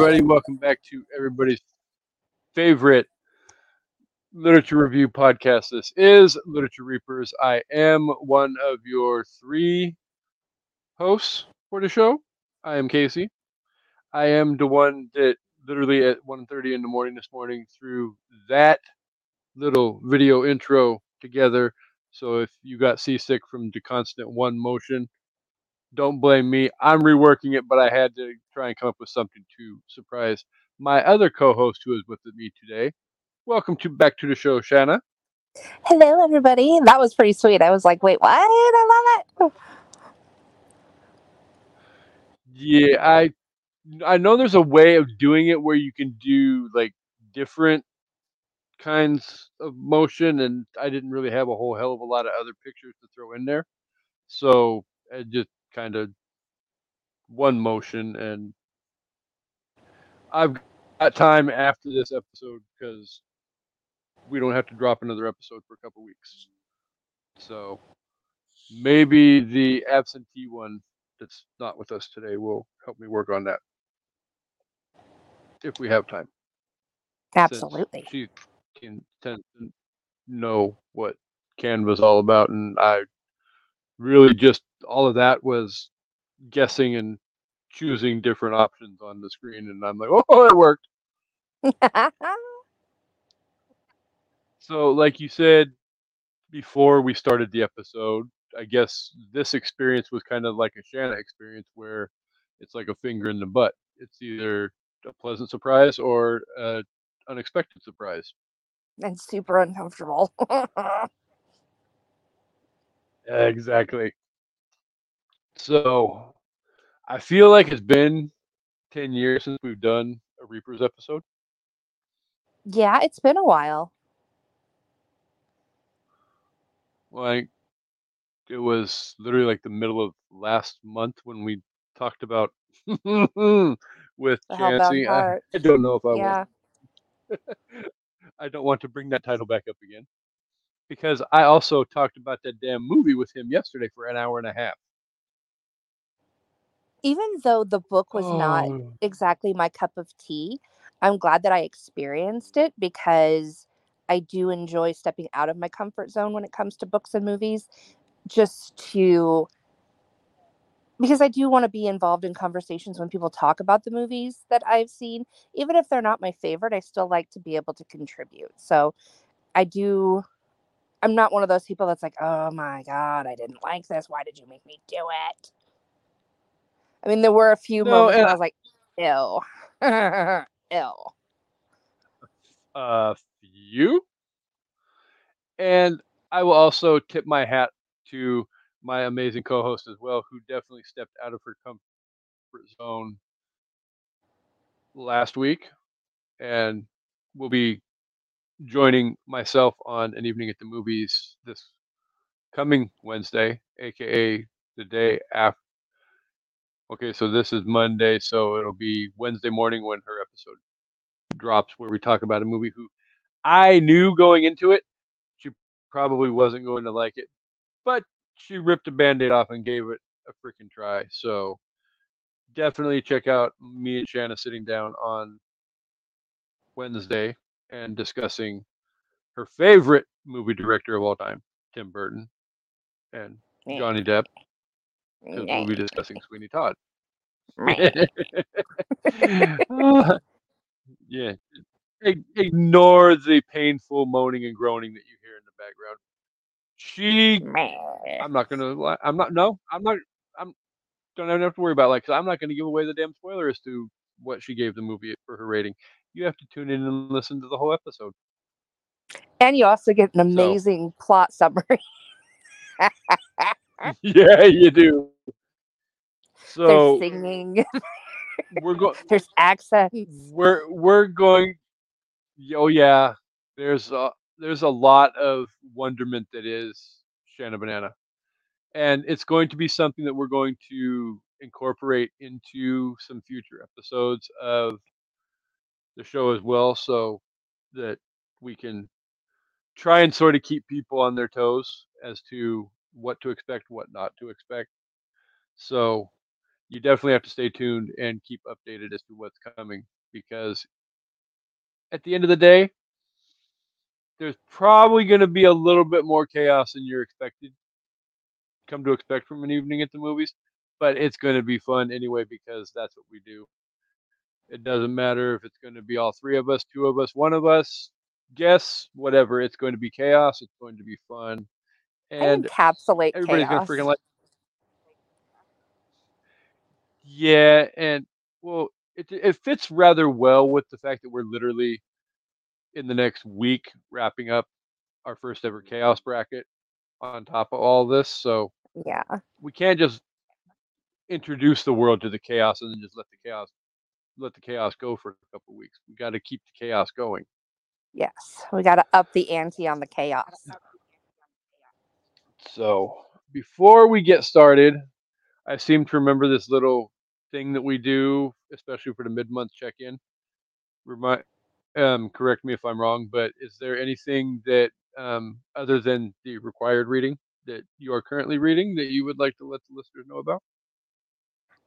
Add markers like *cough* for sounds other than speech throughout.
everybody. Welcome back to everybody's favorite literature review podcast. This is Literature Reapers. I am one of your three hosts for the show. I am Kasey. I am the one that literally at 1.30 in the morning this morning threw that little video intro together. So if you got seasick from the constant one motion, don't blame me. I'm reworking it, but I had to try and come up with something to surprise my other co-host who is with me today. Welcome to back to the show, Shana. Hello, everybody. That was pretty sweet. I was like, wait, what? I love it. Yeah, I I know there's a way of doing it where you can do like different kinds of motion, and I didn't really have a whole hell of a lot of other pictures to throw in there, so I just kind of one motion, and I've got time after this episode because we don't have to drop another episode for a couple weeks. So maybe the absentee one that's not with us today will help me work on that if we have time. since Absolutely. She can tend to know what Canva's all about, and I really just all of that was guessing and hmm. choosing different options on the screen, and I'm like, oh, *laughs* it worked. *laughs* So, like you said before we started the episode, I guess this experience was kind of like a Shana experience where it's like a finger in the butt. It's either a pleasant surprise or an unexpected surprise. and super uncomfortable. *laughs* Exactly. So, I feel like it's been 10 years since we've done a Reapers episode. yeah, it's been a while. Like, it was literally like the middle of last month when we talked about *laughs* with Chansey. I, I don't know if I want Yeah. *laughs* I don't want to bring that title back up again because I also talked about that damn movie with him yesterday for an hour and a half. Even though the book was not Oh, exactly my cup of tea, I'm glad that I experienced it because I do enjoy stepping out of my comfort zone when it comes to books and movies just to because I do want to be involved in conversations when people talk about the movies that I've seen. Even if they're not my favorite, I still like to be able to contribute. So I do I'm not one of those people that's like, oh my God, I didn't like this. Why did you make me do it? I mean, there were a few No, moments and I was like, ew. *laughs* ew. a few. And I will also tip my hat to my amazing co-host as well, who definitely stepped out of her comfort zone last week, and will be joining myself on an evening at the movies this coming Wednesday, aka the day after. Okay, so this is Monday, so it'll be Wednesday morning when her episode drops, where we talk about a movie who I knew going into it she probably wasn't going to like it, but she ripped a band-aid off and gave it a freaking try. So definitely check out me and Shana sitting down on Wednesday and discussing her favorite movie director of all time, Tim Burton, and Johnny Depp, because we'll be discussing Sweeney Todd. Uh, *laughs* yeah. Ignore the painful moaning and groaning that you hear in the background. She, I'm not gonna lie. I'm not. No, I'm not. I'm. Don't have to worry about like. i I'm not gonna give away the damn spoiler as to what she gave the movie for her rating. You have to tune in and listen to the whole episode. And you also get an amazing plot summary. *laughs* *laughs* *laughs* yeah, you do. So There's singing, we're going. *laughs* there's accents. we're we're going oh yeah there's a there's a lot of wonderment that is Shana Banana and it's going to be something that we're going to incorporate into some future episodes of the show as well so that we can try and sort of keep people on their toes as to what to expect, what not to expect. So you definitely have to stay tuned and keep updated as to what's coming because at the end of the day, there's probably going to be a little bit more chaos than you're expected come to expect from an evening at the movies, but it's going to be fun anyway because that's what we do. It doesn't matter if it's going to be all three of us, two of us, one of us, guess, whatever. It's going to be chaos. It's going to be fun. And encapsulate everybody's chaos. gonna freaking like yeah and well it, it fits rather well with the fact that we're literally in the next week wrapping up our first ever chaos bracket on top of all this so yeah. we can't just introduce the world to the chaos and then just let the chaos let the chaos go for a couple weeks we got to keep the chaos going Yes. We got to up the ante on the chaos. So before we get started, I seem to remember this little thing that we do, especially for the mid-month check-in. Remind, um, correct me if I'm wrong, but is there anything that, um, other than the required reading, that you are currently reading that you would like to let the listeners know about?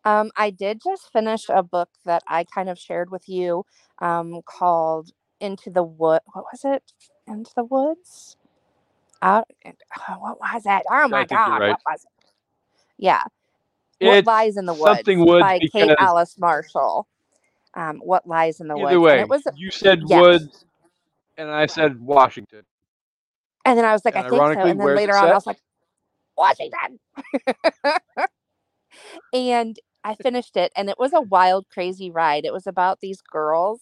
Um, I did just finish a book that I kind of shared with you um, called Into the Wood. What was it? Into the Woods? Out, oh, what was it? Oh my God. right. What was it? Yeah. What Lies in the Woods something Woods by Kate Alice Marshall. Um, what Lies in the Woods. Either And way, it was, you said yes. Woods, and I said Washington. and then I was like, and I think so. And then later on, I was like, Washington. *laughs* and I finished it, and it was a wild, crazy ride. It was about these girls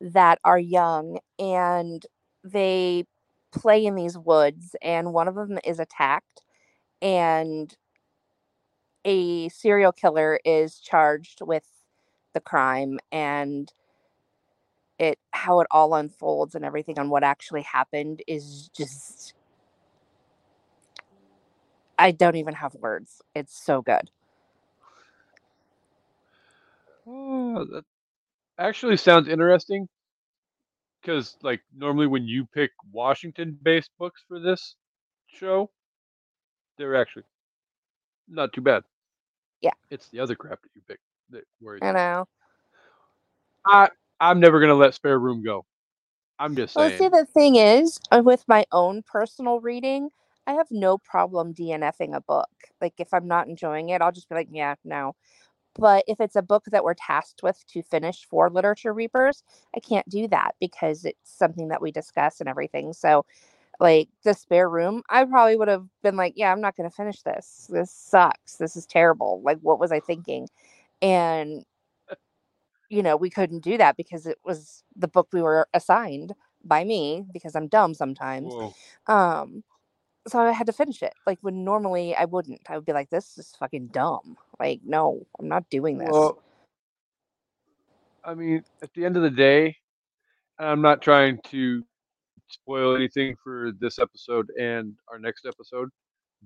that are young and they play in these woods, and one of them is attacked, and a serial killer is charged with the crime and it how it all unfolds and everything on what actually happened is just I don't even have words. It's so good. Oh, that actually sounds interesting. Because, like, normally when you pick Washington-based books for this show, they're actually not too bad. Yeah. It's the other crap that you pick that worries I know. I I'm never gonna let Spare Room go. I'm just saying. Well, see, the thing is, uh, with my own personal reading, I have no problem DNFing a book. Like, if I'm not enjoying it, I'll just be like, yeah, no. But if it's a book that we're tasked with to finish for Literature Reapers, I can't do that because it's something that we discuss and everything. So, like, the spare room, I probably would have been like, yeah, I'm not going to finish this. This sucks. This is terrible. Like, what was I thinking? And, you know, we couldn't do that because it was the book we were assigned by me because I'm dumb sometimes. Whoa. Um, so I had to finish it. Like when normally I wouldn't. I would be like, "This is fucking dumb." Like, no, I'm not doing this. Well, I mean, at the end of the day, I'm not trying to spoil anything for this episode and our next episode,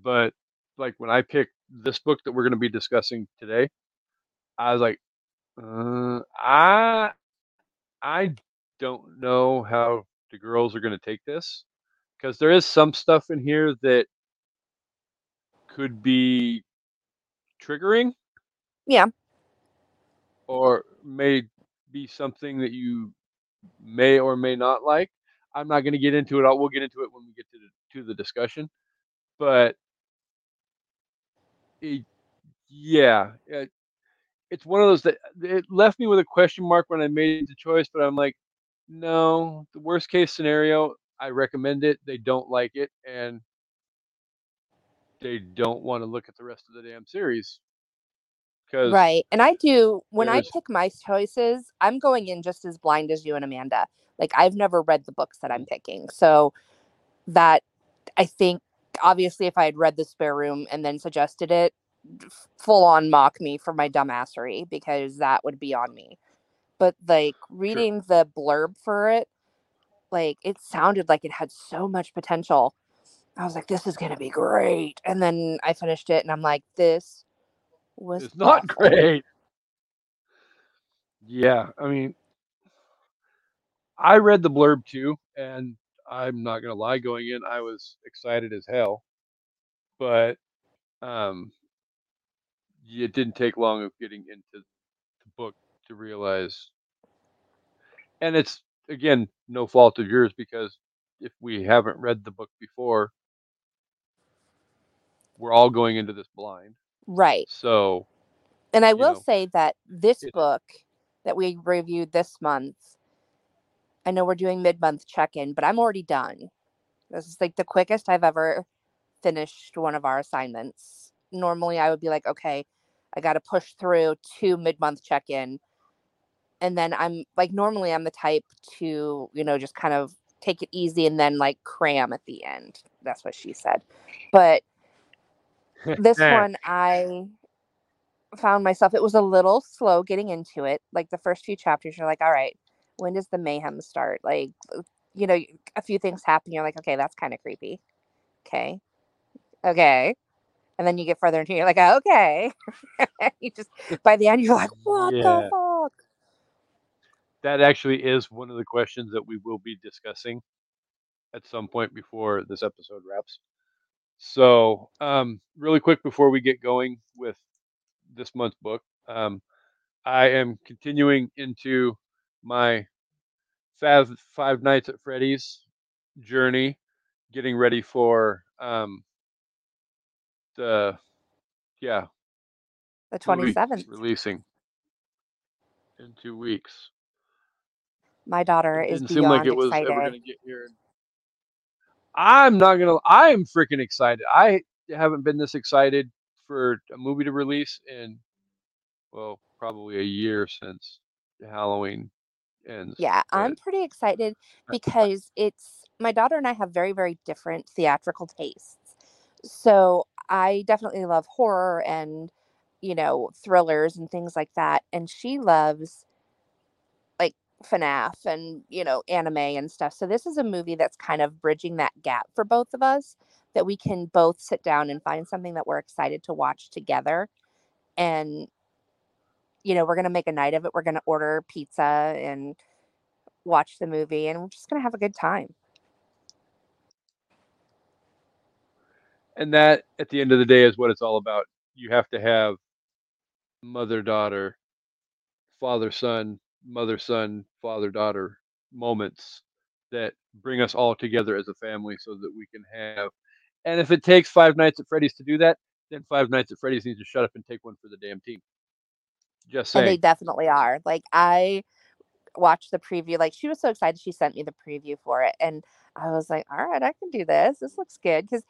but like when I picked this book that we're going to be discussing today, I was like, uh, I I don't know how the girls are going to take this because there is some stuff in here that could be triggering Yeah. or may be something that you may or may not like. I'm not going to get into it. I'll, we'll get into it when we get to the, to the discussion. But it, yeah, it, it's one of those that it left me with a question mark when I made the choice. But I'm like, no. The worst case scenario, I recommend it. They don't like it, and they don't want to look at the rest of the damn series. Right. And I do when I pick my choices, I'm going in just as blind as you and Amanda. Like I've never read the books that I'm picking. So that I think obviously if I had read the spare room and then suggested it, full on mock me for my dumbassery because that would be on me. But like reading the blurb for it, like it sounded like it had so much potential. I was like, this is gonna be great. And then I finished it and I'm like, this was it's not *laughs* awful. great. Yeah, I mean, I read the blurb too, and I'm not gonna lie, going in, I was excited as hell. but um, it didn't take long of getting into the book to realize, and it's again no fault of yours because if we haven't read the book before, we're all going into this blind. Right. So And I will know, say that this it- book that we reviewed this month, I know we're doing mid month check in, but I'm already done. This is like the quickest I've ever finished one of our assignments. Normally, I would be like, okay, I got to push through two mid month check in. And then I'm like, normally I'm the type to, you know, just kind of take it easy and then like cram at the end. That's what she said. But this *laughs* one, I found myself, it was a little slow getting into it. Like the first few chapters, you're like, all right, when does the mayhem start? Like, uh, you know, a few things happen. You're like, okay, that's kind of creepy. Okay. Okay. And then you get further into it, you're like, okay. *laughs* you just, by the end, you're like, what Yeah. the fuck? That actually is one of the questions that we will be discussing at some point before this episode wraps. So, um, really quick before we get going with this month's book, um, I am continuing into my Five, Five Nights at Freddy's journey, getting ready for um, the yeah The 27th. releasing in two weeks. My daughter It is didn't seem like beyond it was excited. ever going to get here. I'm not gonna. I am freaking excited. I haven't been this excited for a movie to release in, well, probably a year since Halloween ends. Yeah, I'm pretty excited because it's my daughter and I have very, very different theatrical tastes. So I definitely love horror and, you know, thrillers and things like that. And she loves FNAF and, you know, anime and stuff. So this is a movie that's kind of bridging that gap for both of us that we can both sit down and find something that we're excited to watch together. And, you know, we're going to make a night of it. We're going to order pizza and watch the movie and we're just going to have a good time. and that, at the end of the day, is what it's all about. You have to have mother daughter, father son, mother son, father daughter moments that bring us all together as a family, so that we can have. And if it takes Five Nights at Freddy's to do that, then Five Nights at Freddy's needs to shut up and take one for the damn team. Just And they definitely are. Like I watched the preview. Like she was so excited she sent me the preview for it and I was like, "All right, I can do this. This looks good." Cuz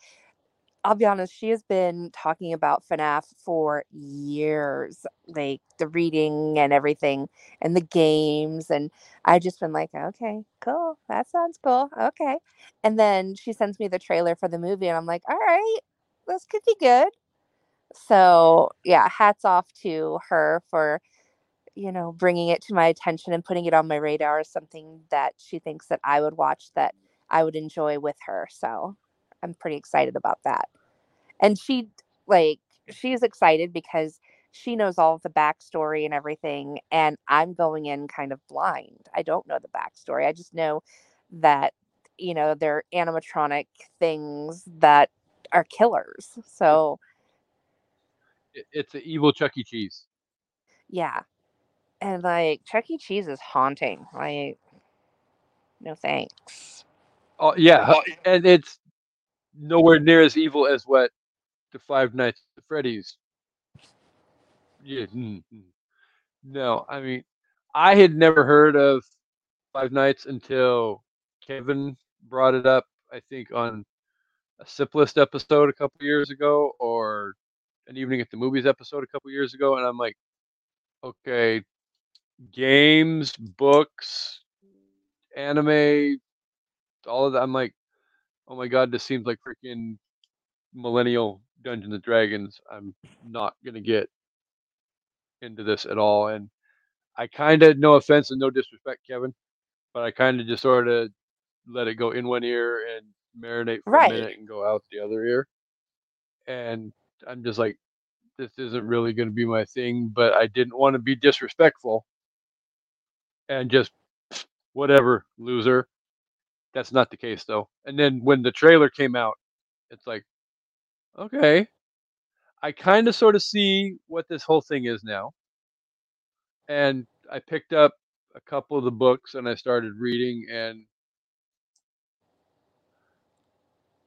I'll be honest, she has been talking about FNAF for years, like the reading and everything and the games and I've just been like, "Okay, cool. That sounds cool. Okay." And then she sends me the trailer for the movie and I'm like, "All right, this could be good." So, yeah, hats off to her for you know, bringing it to my attention and putting it on my radar as something that she thinks that I would watch that I would enjoy with her. So I'm pretty excited about that. And she, like, she's excited because she knows all of the backstory and everything. And I'm going in kind of blind. I don't know the backstory. I just know that, you know, they're animatronic things that are killers. So, It's an evil Chuck E. Cheese. yeah. And like Chuck E. Cheese is haunting. Like, no thanks. Oh yeah, and it's nowhere near as evil as what the Five Nights at Freddy's. Yeah, mm, mm. no, I mean, I had never heard of Five Nights until Kevin brought it up. I think on a Siplist episode a couple years ago, or an Evening at the Movies episode a couple years ago, and I'm like, okay, games, books, anime, all of that. I'm like, oh my god, this seems like freaking millennial Dungeons and Dragons. I'm not gonna get into this at all, and I kind of, no offense and no disrespect, Kevin, but I kind of just sort of let it go in one ear and marinate for Right. a minute and go out the other ear, and I'm just like, this isn't really going to be my thing, but I didn't want to be disrespectful and just *sniffs* whatever, loser. That's not the case though. And then when the trailer came out, it's like, Okay. I kind of sort of see what this whole thing is now. And I picked up a couple of the books and I started reading and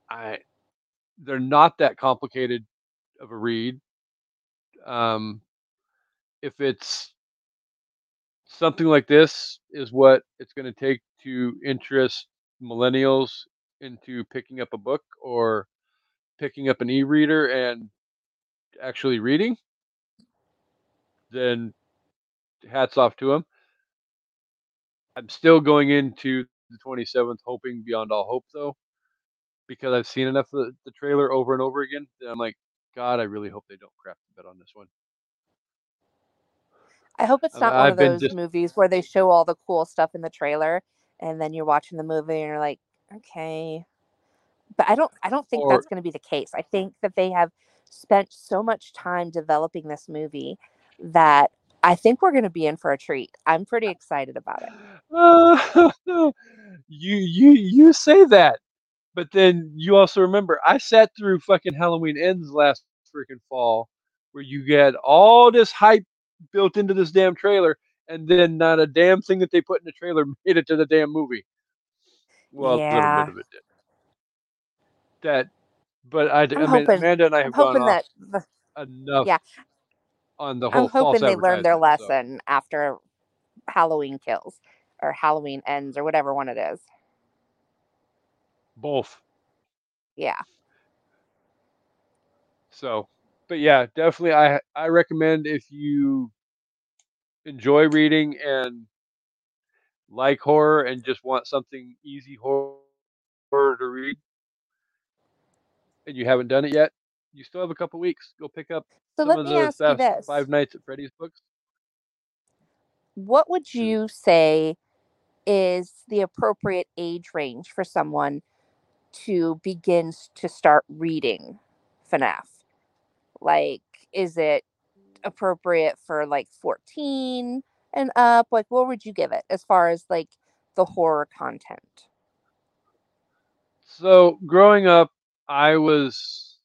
I they're not that complicated of a read. Um, if it's something like this is what it's going to take to interest millennials into picking up a book or picking up an e-reader and actually reading, then hats off to them. I'm still going into the 27th hoping beyond all hope though because I've seen enough of the, trailer over and over again that I'm like, God, I really hope they don't crap the bed on this one. I hope it's not one I've of those just- movies where they show all the cool stuff in the trailer and then you're watching the movie and you're like, okay. But I don't I don't think Or- that's going to be the case. I think that they have spent so much time developing this movie that I think we're going to be in for a treat. I'm pretty excited about it. Uh, *laughs* you you you say that, but then you also remember I sat through fucking Halloween Ends last freaking fall, where you get all this hype built into this damn trailer, and then not a damn thing that they put in the trailer *laughs* made it to the damn movie. Well, a little bit of it did. That, but I, I'm I mean, hoping- Amanda and I have gone off that enough. yeah. On the whole I'm hoping they learned their advertisement, so- lesson after Halloween kills or Halloween ends or whatever one it is. Both. Yeah. So, but yeah, definitely I I recommend if you enjoy reading and like horror and just want something easy horror to read and you haven't done it yet, you still have a couple weeks. Go pick up So some of the this. Five Nights at Freddy's books. what would you say is the appropriate age range for someone to begin to start reading FNAF? Like, is it appropriate for like 14 and up? Like, what would you give it as far as like the horror content? So, growing up, I was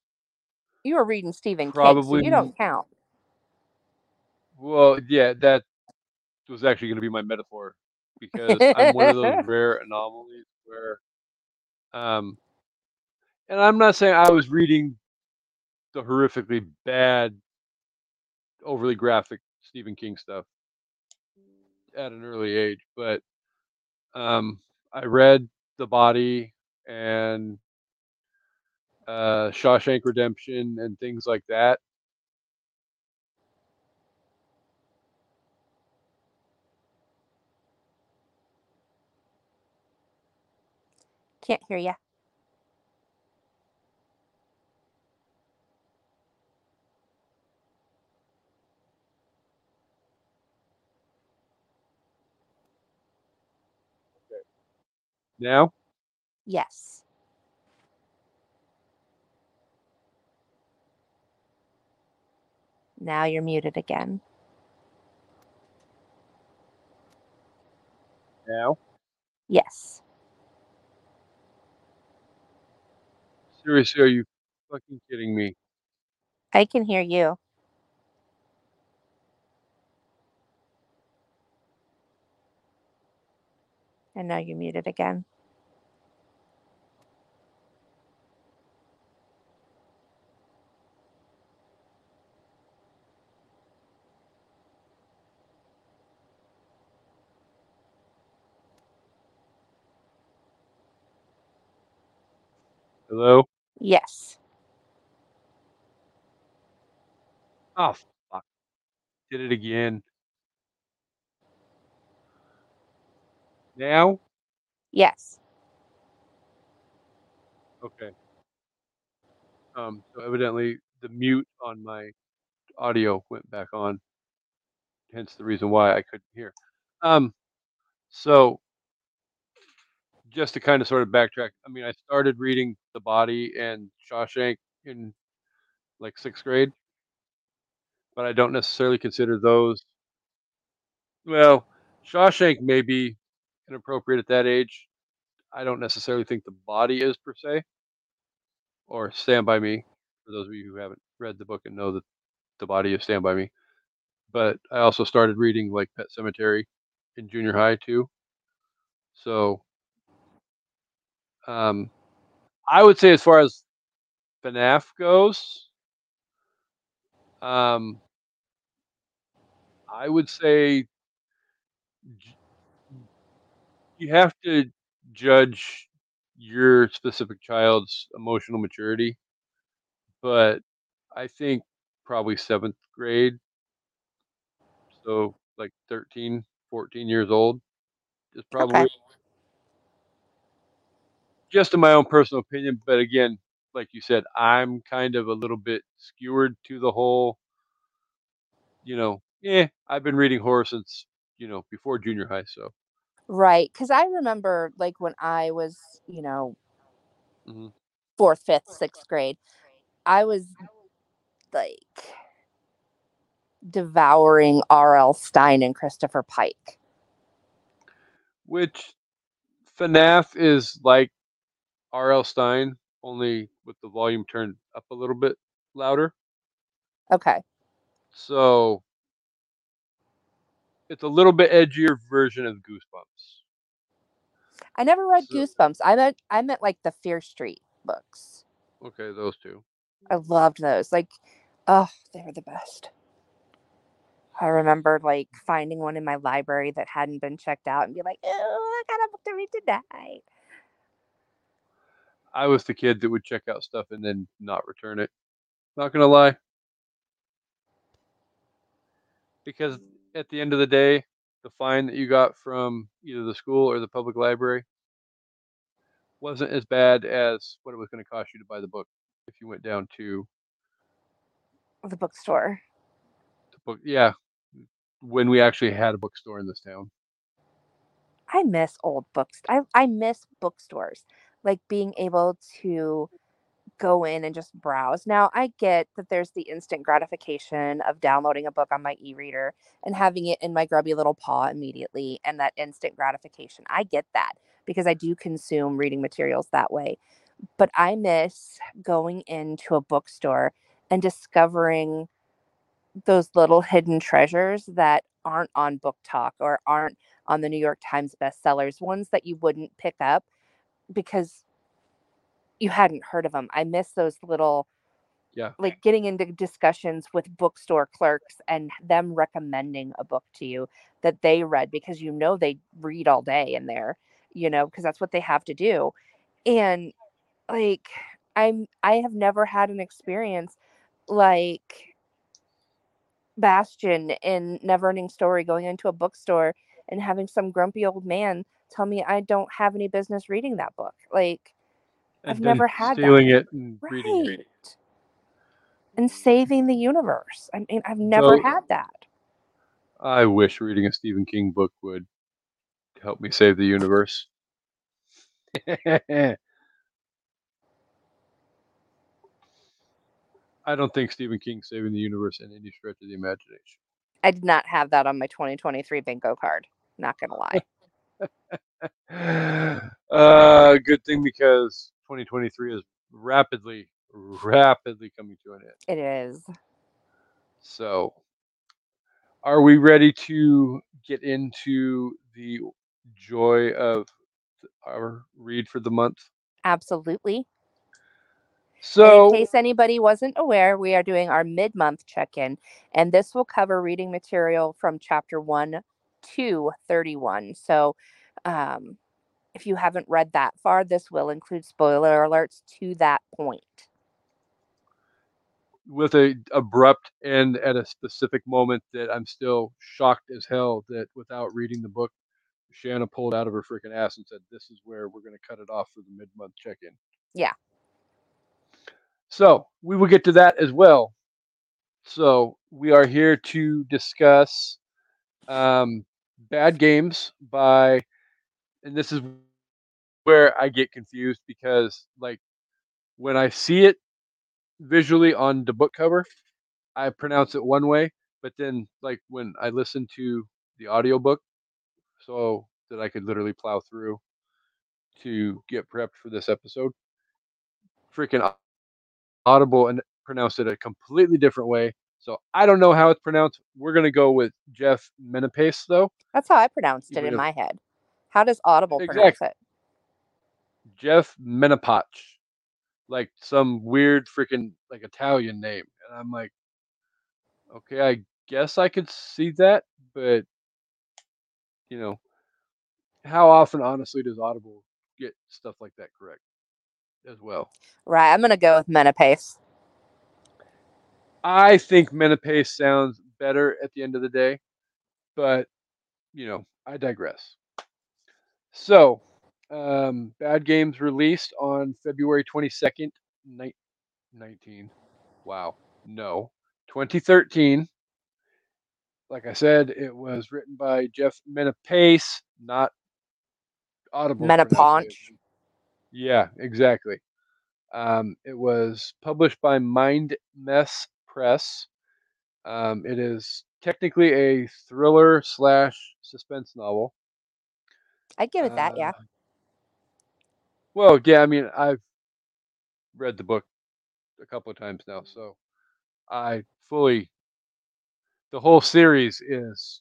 You were reading Stephen King, so Probably you don't count. well, yeah, that was actually going to be my metaphor because I'm one of those *laughs* rare anomalies where, um, and I'm not saying I was reading the horrifically bad, overly graphic Stephen King stuff at an early age, but um, I read The Body and uh, Shawshank Redemption and things like that. Can't hear you. Now, Yes. Now you're muted again. now, Yes. seriously, are you fucking kidding me? I can hear you. And now you're muted again. Hello? Yes. Oh, fuck. Did it again. Now? Yes. Okay. Um, so evidently the mute on my audio went back on. Hence the reason why I couldn't hear. Um, so just to kind of sort of backtrack, I mean, I started reading The Body and Shawshank in like sixth grade, but I don't necessarily consider those. Well, Shawshank may be inappropriate at that age. I don't necessarily think The Body is per se, or Stand by Me For those of you who haven't read the book and know that the body is Stand by Me, but I also started reading like Pet Sematary in junior high too. So, um, I would say as far as FNAF goes, um, I would say you have to judge your specific child's emotional maturity, but I think probably seventh grade, so like 13, 14 years old, is probably Okay. Just in my own personal opinion. But again, like you said, I'm kind of a little bit skewered to the whole, you know, yeah, I've been reading horror since, you know, before junior high. So, Right. Because I remember, like, when I was, you know, mhm. fourth, fifth, sixth grade, I was like devouring R.L. Stine and Christopher Pike. which FNAF is like R.L. Stine, only with the volume turned up a little bit louder. Okay. So it's a little bit edgier version of Goosebumps. I never read So- Goosebumps. I meant I meant like the Fear Street books. Okay, those two. I loved those. Like, oh, they were the best. I remember like finding one in my library that hadn't been checked out and be like, oh, I got a book to read tonight. I was the kid that would check out stuff and then not return it. Not gonna lie. Because at the end of the day, the fine that you got from either the school or the public library wasn't as bad as what it was going to cost you to buy the book if you went down to The bookstore. the book. Yeah, when we actually had a bookstore in this town. I miss old books. I, I miss bookstores, like being able to go in and just browse. Now, I get that there's the instant gratification of downloading a book on my e reader and having it in my grubby little paw immediately, and that instant gratification. I get that because I do consume reading materials that way. But I miss going into a bookstore and discovering those little hidden treasures that aren't on BookTok or aren't on the New York Times bestsellers, ones that you wouldn't pick up because you hadn't heard of them. I miss those little, Yeah. like getting into discussions with bookstore clerks and them recommending a book to you that they read because you know they read all day in there, you know, because that's what they have to do. And like, I'm, I have never had an experience like Bastian in Neverending Story going into a bookstore and having some grumpy old man tell me I don't have any business reading that book. Like, And I've never had that. stealing it and reading right. it. And saving the universe. I mean, I've never So- had that. I wish reading a Stephen King book would help me save the universe. *laughs* I don't think Stephen King's saving the universe in any stretch of the imagination. I did not have that on my 2023 bingo card. Not gonna lie. *laughs* uh, good thing because 2023 is rapidly, rapidly coming to an end. it is. So, are we ready to get into the joy of our read for the month? Absolutely. So, in case anybody wasn't aware, we are doing our mid month check in, and this will cover reading material from chapter 1 to 31. So, um, if you haven't read that far, this will include spoiler alerts to that point. with a abrupt end at a specific moment that I'm still shocked as hell that without reading the book, Shana pulled out of her freaking ass and said, "This is where we're going to cut it off for the mid-month check-in." Yeah. So we will get to that as well. So we are here to discuss um, "Bad Games" by, and this is where I get confused because, like, when I see it visually on the book cover, I pronounce it one way, but then like when I listen to the audiobook so that I could literally plow through to get prepped for this episode, freaking Audible and pronounced it a completely different way. So I don't know how it's pronounced. We're gonna go with Jeff Menapace though. That's how I pronounced it in my head. How does Audible pronounce it? Jeff Menapach, like some weird freaking like Italian name, and I'm like, okay, I guess I could see that, but you know, how often, honestly, does Audible get stuff like that correct as well? Right. I'm gonna go with Menapace. I think Menapace sounds better at the end of the day, but you know, I digress. So, um, Bad Games released on February 22nd, ni- 19. Wow. No. 2013. Like I said, it was written by Jeff Menapace, not Audible. Menapaunch. Yeah, exactly. Um, it was published by Mind Mess Press. Um, it is technically a thriller slash suspense novel. I'd give it that. Yeah. Uh, Well, yeah, I mean, I've read the book a couple of times now, so I fully. The whole series is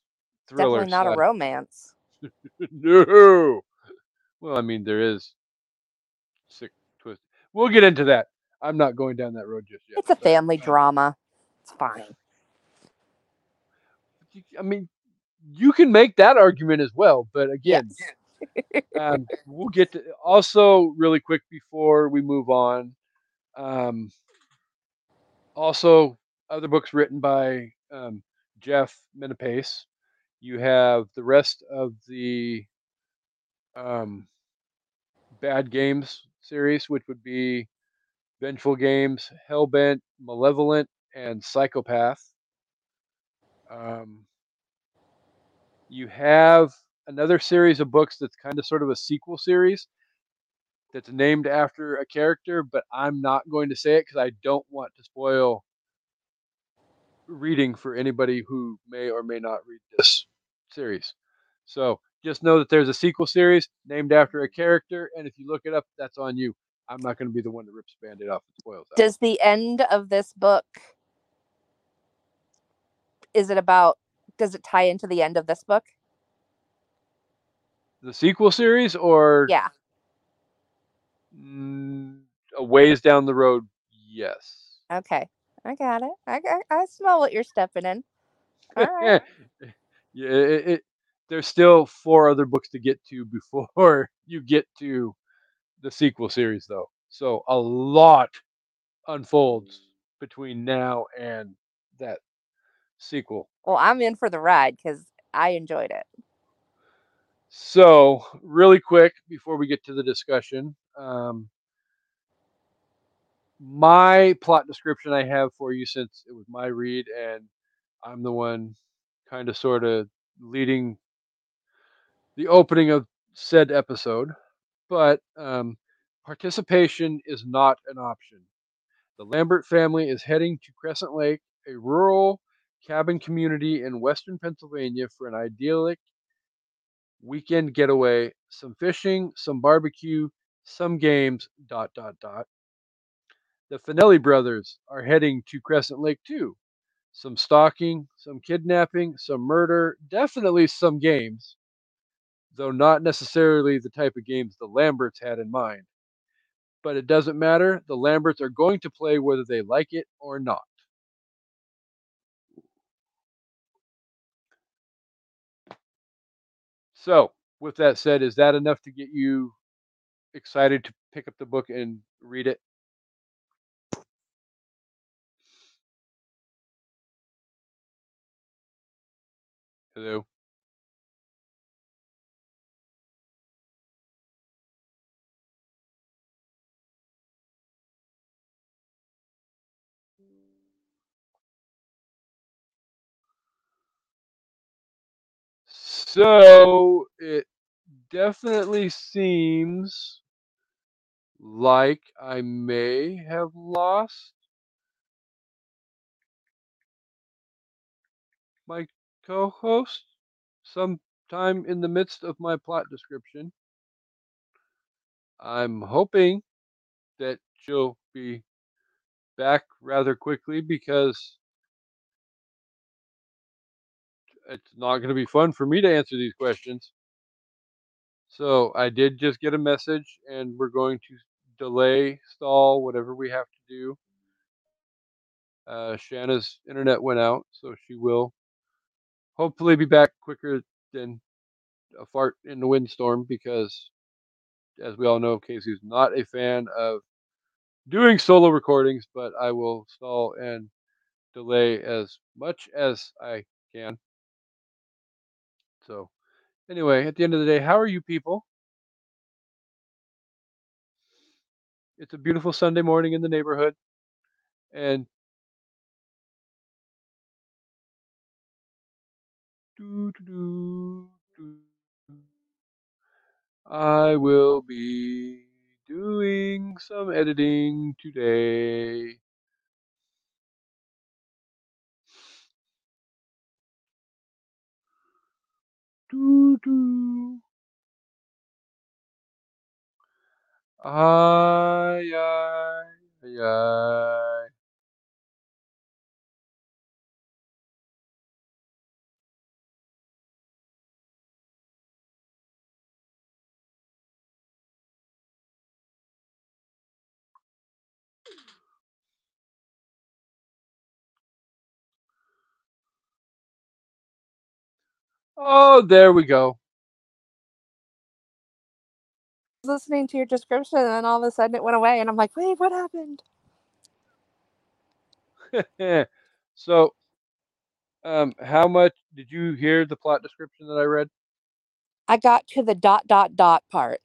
thriller. Definitely not a romance. *laughs* no. Well, I mean, there is sick twist. We'll get into that. I'm not going down that road just yet. It's a family uh, drama. It's fine. I mean, you can make that argument as well, but again, Yes. *laughs* um, we'll get to also really quick before we move on. Um, also, other books written by um, Jeff Menapace. You have the rest of the um, Bad Games series, which would be Vengeful Games, Hellbent, Malevolent, and Psychopath. Um, you have another series of books that's kind of sort of a sequel series that's named after a character, but I'm not going to say it because I don't want to spoil reading for anybody who may or may not read this series. So just know that there's a sequel series named after a character, and if you look it up, that's on you. I'm not going to be the one that rips the band-aid off and spoils that. Does the end of this book is it about does it tie into the end of this book? the sequel series or Yeah. mm, a ways down the road? Yes. Okay. I got it. I got I smell what you're stepping in. *laughs* All right. yeah, it, it, there's still four other books to get to *laughs* before you get to the sequel series, though. So a lot unfolds between now and that sequel. Well, I'm in for the ride because I enjoyed it. So, really quick before we get to the discussion, um, my plot description I have for you since it was my read and I'm the one kind of sort of leading the opening of said episode, but um, participation is not an option. The Lambert family is heading to Crescent Lake, a rural cabin community in western Pennsylvania, for an idyllic weekend getaway, some fishing, some barbecue, some games, dot, dot, dot. The Finelli brothers are heading to Crescent Lake too. Some stalking, some kidnapping, some murder, definitely some games, though not necessarily the type of games the Lamberts had in mind. But it doesn't matter. The Lamberts are going to play whether they like it or not. So, with that said, is that enough to get you excited to pick up the book and read it? Hello. So it definitely seems like I may have lost my co-host sometime in the midst of my plot description. I'm hoping that she'll be back rather quickly because it's not going to be fun for me to answer these questions. So I did just get a message, and we're going to delay, stall, whatever we have to do. Uh, Shana's internet went out, so she will hopefully be back quicker than a fart in the windstorm because, as we all know, Kasey's not a fan of doing solo recordings, but I will stall and delay as much as I can. So, anyway, at the end of the day, how are you people? It's a beautiful Sunday morning in the neighborhood, and I will be doing some editing today. Tudo. Ai, ai, ai. Oh, there we go. listening to your description and then all of a sudden it went away and I'm like, wait, what happened? *laughs* so, um, how much did you hear the plot description that I read? I got to the dot dot dot part.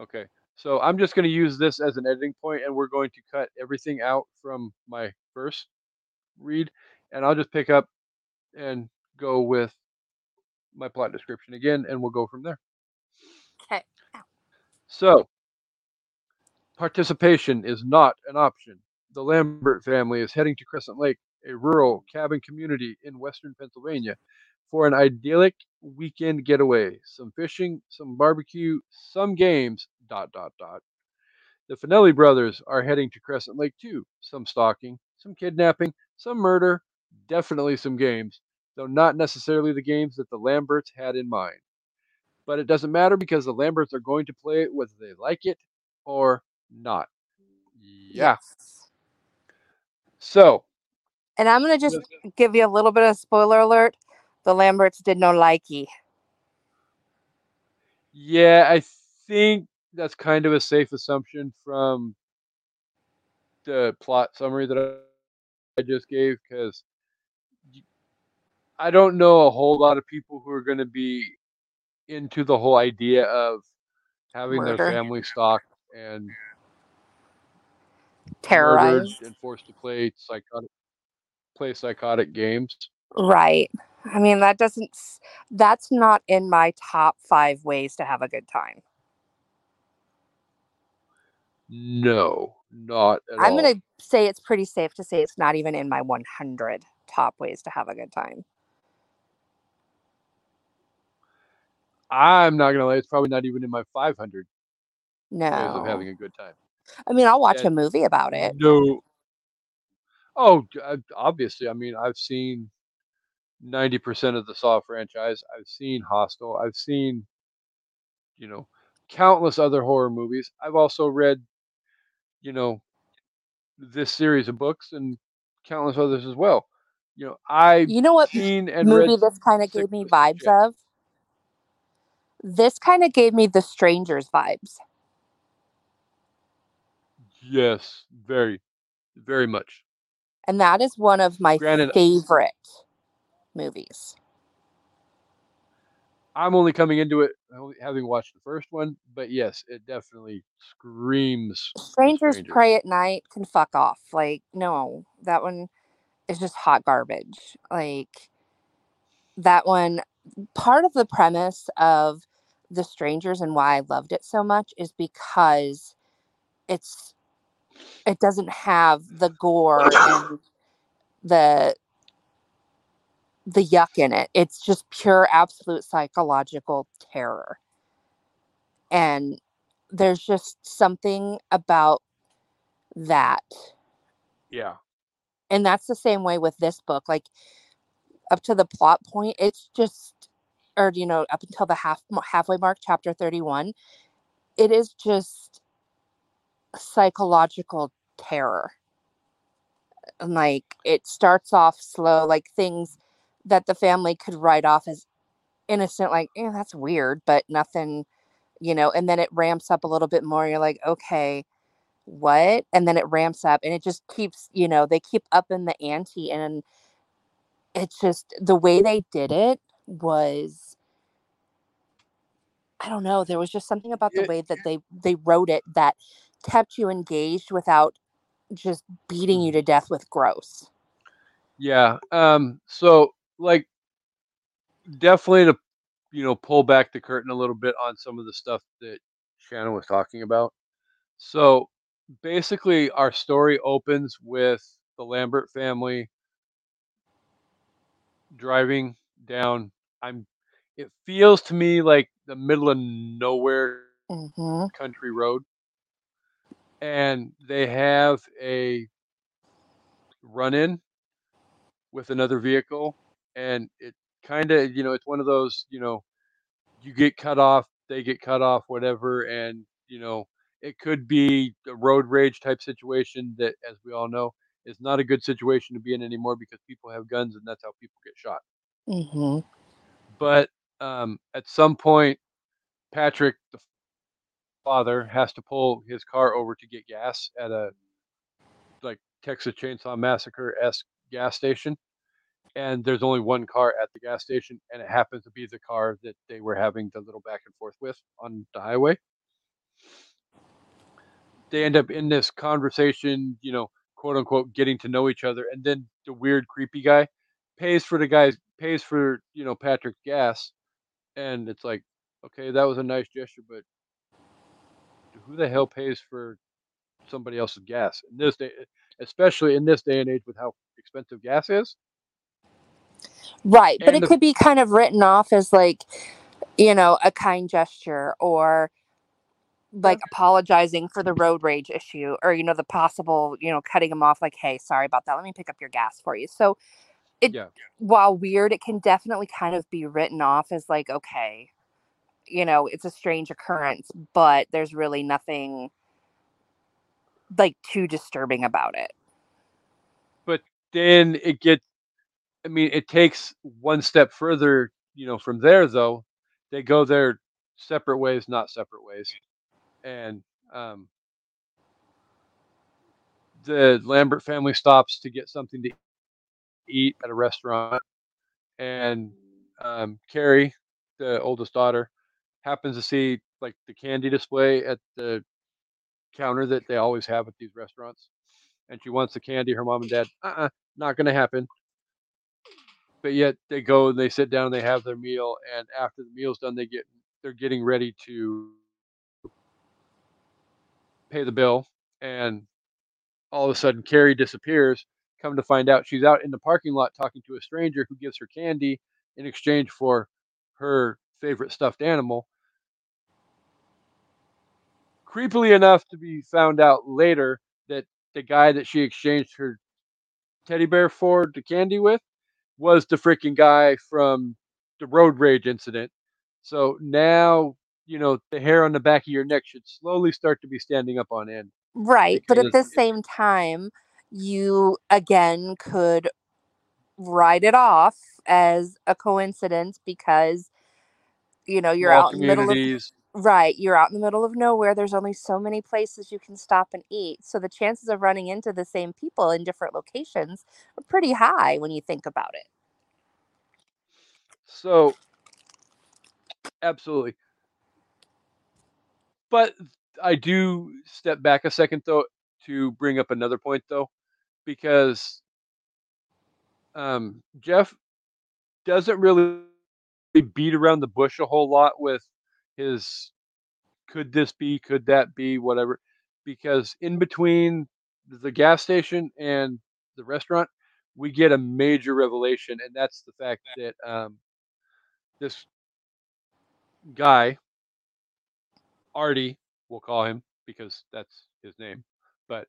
Okay. So I'm just going to use this as an editing point, and we're going to cut everything out from my first read, and I'll just pick up and go with my plot description again, and we'll go from there. Okay. So, participation is not an option. The Lambert family is heading to Crescent Lake, a rural cabin community in western Pennsylvania, for an idyllic weekend getaway. Some fishing, some barbecue, some games. Dot dot dot. The Finelli brothers are heading to Crescent Lake too. Some stalking, some kidnapping, some murder, definitely some games, though not necessarily the games that the Lamberts had in mind. But it doesn't matter because the Lamberts are going to play it whether they like it or not. Yeah. Yes. So, And I'm gonna just give you a little bit of spoiler alert. The Lamberts did no likey. yeah, I think that's kind of a safe assumption from the plot summary that I, I just gave because I don't know a whole lot of people who are going to be into the whole idea of having Murder. their family stalked and Terrorized. and forced to play psychotic play psychotic games. Right. I mean, that doesn't, that's not in my top five ways to have a good time. No, not at I'm all. going to say it's pretty safe to say it's not even in my 100 top ways to have a good time. I'm not gonna lie; it's probably not even in my 500 No. of having a good time. I mean, I'll watch a movie about it. No. Oh, uh, obviously. I mean, I've seen 90% of the Saw franchise. I've seen Hostel. I've seen, you know, countless other horror movies. I've also read, you know, this series of books and countless others as well. You know, I've You know what and movie this kind of gave me vibes shit. of? This kind of gave me the Strangers vibes. Yes, very, very much. And that is one of my Granted- favorite movies. I'm only coming into it having watched the first one, but yes, it definitely screams. Strangers Stranger. Prey at Night can fuck off. Like, no, that one is just hot garbage. Like, that one, part of the premise of The Strangers and why I loved it so much is because it's, it doesn't have the gore and the, the yuck in it. It's just pure, absolute psychological terror. And there's just something about that. Yeah. And that's the same way with this book. Like up to the plot point, it's just or you know, up until the half halfway mark, chapter 31, it is just psychological terror. And like it starts off slow, like things that the family could write off as innocent, like, yeah, that's weird, but nothing, you know, and then it ramps up a little bit more. You're like, okay, what? And then it ramps up and it just keeps, you know, they keep up in the ante. And it's just the way they did it was I don't know, there was just something about the way that they they wrote it that kept you engaged without just beating you to death with gross. Yeah. Um, so like definitely to you know pull back the curtain a little bit on some of the stuff that Shannon was talking about. So basically our story opens with the Lambert family driving down I'm it feels to me like the middle of nowhere hmm country road and they have a run in with another vehicle and it kind of you know it's one of those you know you get cut off they get cut off whatever and you know it could be a road rage type situation that as we all know is not a good situation to be in anymore because people have guns and that's how people get shot. Hmm but um, at some point patrick the father has to pull his car over to get gas at a like texas chainsaw massacre esque gas station and there's only one car at the gas station and it happens to be the car that they were having the little back and forth with on the highway. They end up in this conversation you know quote unquote getting to know each other and then the weird creepy guy pays for the guy's pays for you know patrick's gas and it's like okay that was a nice gesture but who the hell pays for somebody else's gas in this day eh, especially in this day and age with how expensive gas is Right. But it the- could be kind of written off as like, you know, a kind gesture or like apologizing for the road rage issue or, you know, the possible, you know, cutting him off like, hey, sorry about that. Let me pick up your gas for you. So it, Yeah. while weird, it can definitely kind of be written off as like, okay, you know, it's a strange occurrence, but there's really nothing like too disturbing about it. But then it gets i mean it takes one step further you know from there though they go their separate ways not separate ways and um the lambert family stops to get something to eat at a restaurant and um carrie the oldest daughter happens to see like the candy display at the counter that they always have at these restaurants and she wants the candy her mom and dad uh-uh not gonna happen. But yet they go and they sit down and they have their meal and after the meal's done they get they're getting ready to pay the bill and all of a sudden carrie disappears come to find out she's out in the parking lot talking to a stranger who gives her candy in exchange for her favorite stuffed animal creepily enough to be found out later that the guy that she exchanged her teddy bear for the candy with was the freaking guy from the road rage incident. So now, you know, the hair on the back of your neck should slowly start to be standing up on end. Right. But at the same time, you again could write it off as a coincidence because you know you're out in the middle of right you're out in the middle of nowhere there's only so many places you can stop and eat so the chances of running into the same people in different locations are pretty high when you think about it. So absolutely. But I do step back a second though to bring up another point though, because um, Jeff doesn't really beat around the bush a whole lot with his could this be, could that be, whatever. Because in between the gas station and the restaurant, we get a major revelation, and that's the fact that um, this guy, Artie, we'll call him because that's his name, but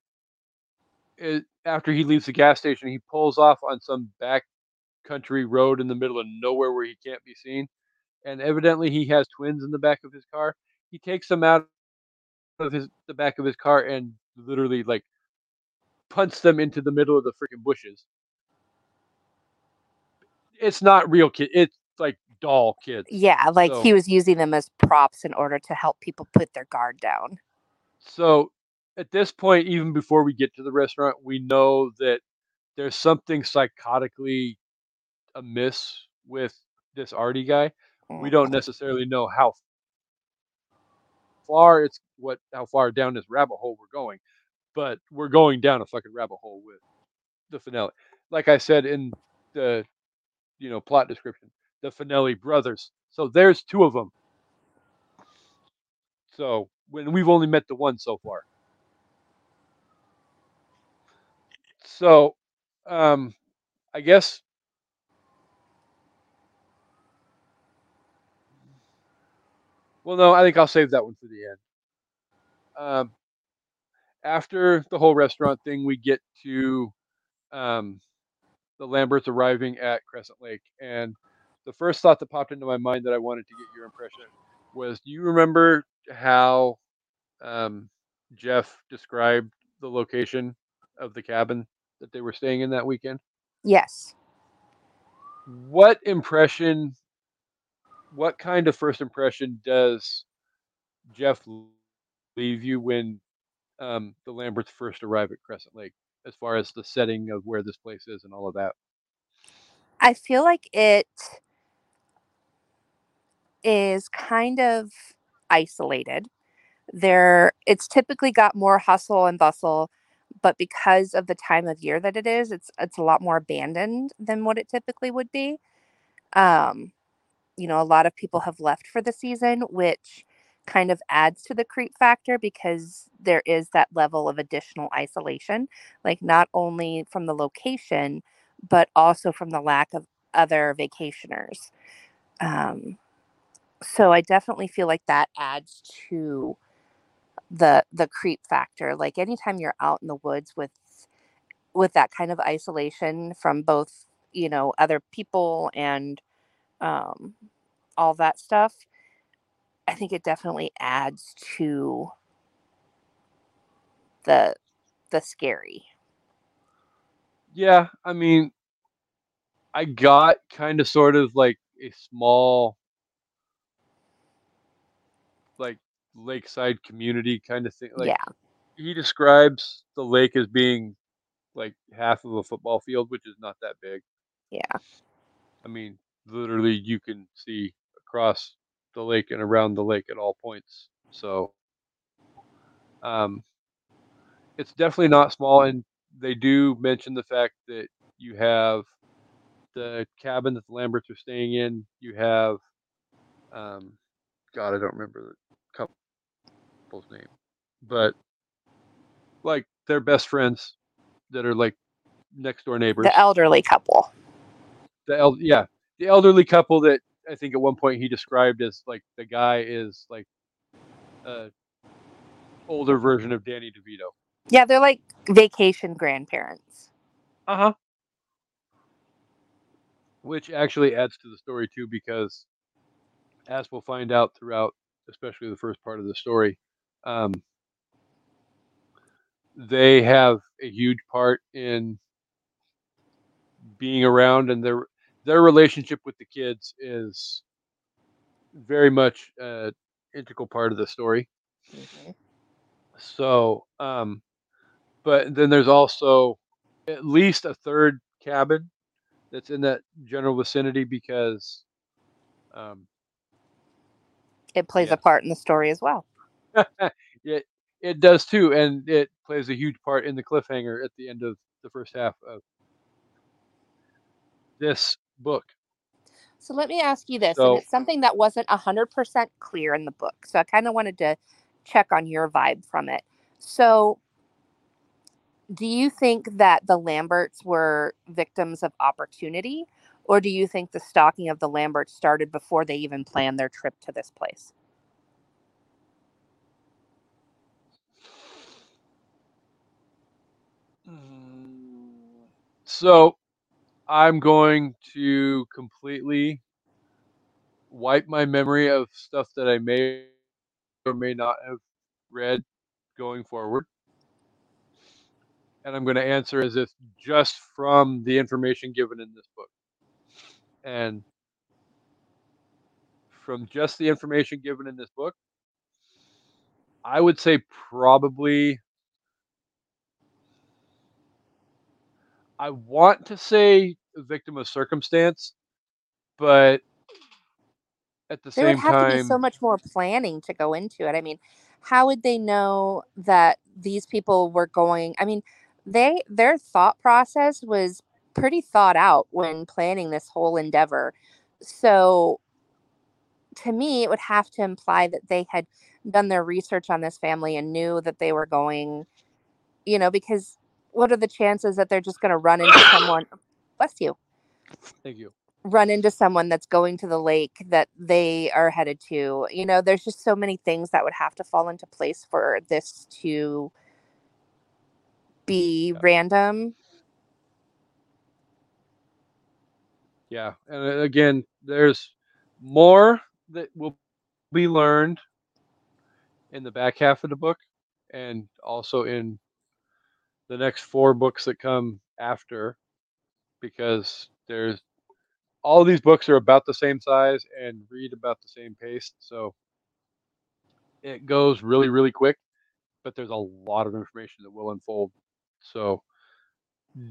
it, after he leaves the gas station, he pulls off on some back country road in the middle of nowhere where he can't be seen. And evidently, he has twins in the back of his car. He takes them out of his the back of his car and literally like punts them into the middle of the freaking bushes. It's not real kid. It's like doll kids. Yeah, like So- he was using them as props in order to help people put their guard down. So at this point, even before we get to the restaurant, we know that there's something psychotically amiss with this Artie guy. We mm. don't necessarily know how far it's what how far down this rabbit hole we're going, but we're going down a fucking rabbit hole with the Finelli. Like I said in the you know plot description, the Finelli brothers. So there's two of them. So when we've only met the one so far. So um I guess Well, no, I think I'll save that one for the end. Um, after the whole restaurant thing, we get to um, the Lamberts arriving at Crescent Lake, and the first thought that popped into my mind that I wanted to get your impression was: Do you remember how um, Jeff described the location of the cabin that they were staying in that weekend? Yes. what impression what kind of first impression does jeff leave you when um, the lamberts first arrive at crescent lake as far as the setting of where this place is and all of that I feel like it is kind of isolated. There it's typically got more hustle and bustle, but because of the time of year that it is, it's it's a lot more abandoned than what it typically would be. Um, you know, a lot of people have left for the season, which kind of adds to the creep factor because there is that level of additional isolation, like not only from the location, but also from the lack of other vacationers. Um, so I definitely feel like that adds to the the creep factor. Like anytime you're out in the woods with with that kind of isolation from both, you know, other people and um, all that stuff, I think it definitely adds to the the scary. yeah i mean i got kind of sort of like a small like lakeside community kind of thing like yeah, he describes the lake as being like half of a football field which is not that big yeah, I mean, literally, you can see across the lake and around the lake at all points. So, um, it's definitely not small. And they do mention the fact that you have the cabin that the Lamberts are staying in. You have, um, God, I don't remember the couple's name, but like they're best friends that are like next door neighbors. the elderly couple. the el- yeah the elderly couple that I think at one point he described as like the guy is like a older version of Danny DeVito. Yeah, they're like vacation grandparents. Uh huh. Which actually adds to the story too, because as we'll find out throughout, especially the first part of the story, um, they have a huge part in being around, and their their relationship with the kids is very much an integral part of the story. So, um, but then there's also at least a third cabin that's in that general vicinity because, um, It plays Yeah. a part in the story as well. *laughs* it it does too, and it plays a huge part in the cliffhanger at the end of the first half of this book. So let me ask you this, So- and it's something that wasn't 100% clear in the book. So I kind of wanted to check on your vibe from it. So do you think that the Lamberts were victims of opportunity, or do you think the stalking of the Lamberts started before they even planned their trip to this place? So I'm going to completely wipe my memory of stuff that I may or may not have read going forward. And I'm going to answer as if just from the information given in this book. And from just the information given in this book, I would say probably I want to say a victim of circumstance, but at the There same time, there would have to be so much more planning to go into it. I mean, how would they know that these people were going? I mean, they their thought process was pretty thought out when planning this whole endeavor. So to me, it would have to imply that they had done their research on this family and knew that they were going, you know, because what are the chances that they're just going to run into *coughs* someone? Bless you. thank you. Run into someone that's going to the lake that they are headed to. You know, there's just so many things that would have to fall into place for this to be Yeah. random. Yeah, and uh, again, there's more that will be learned in the back half of the book, and also in the next four books that come after, because there's all these books are about the same size and read about the same pace, so it goes really, really quick. But there's a lot of information that will unfold, so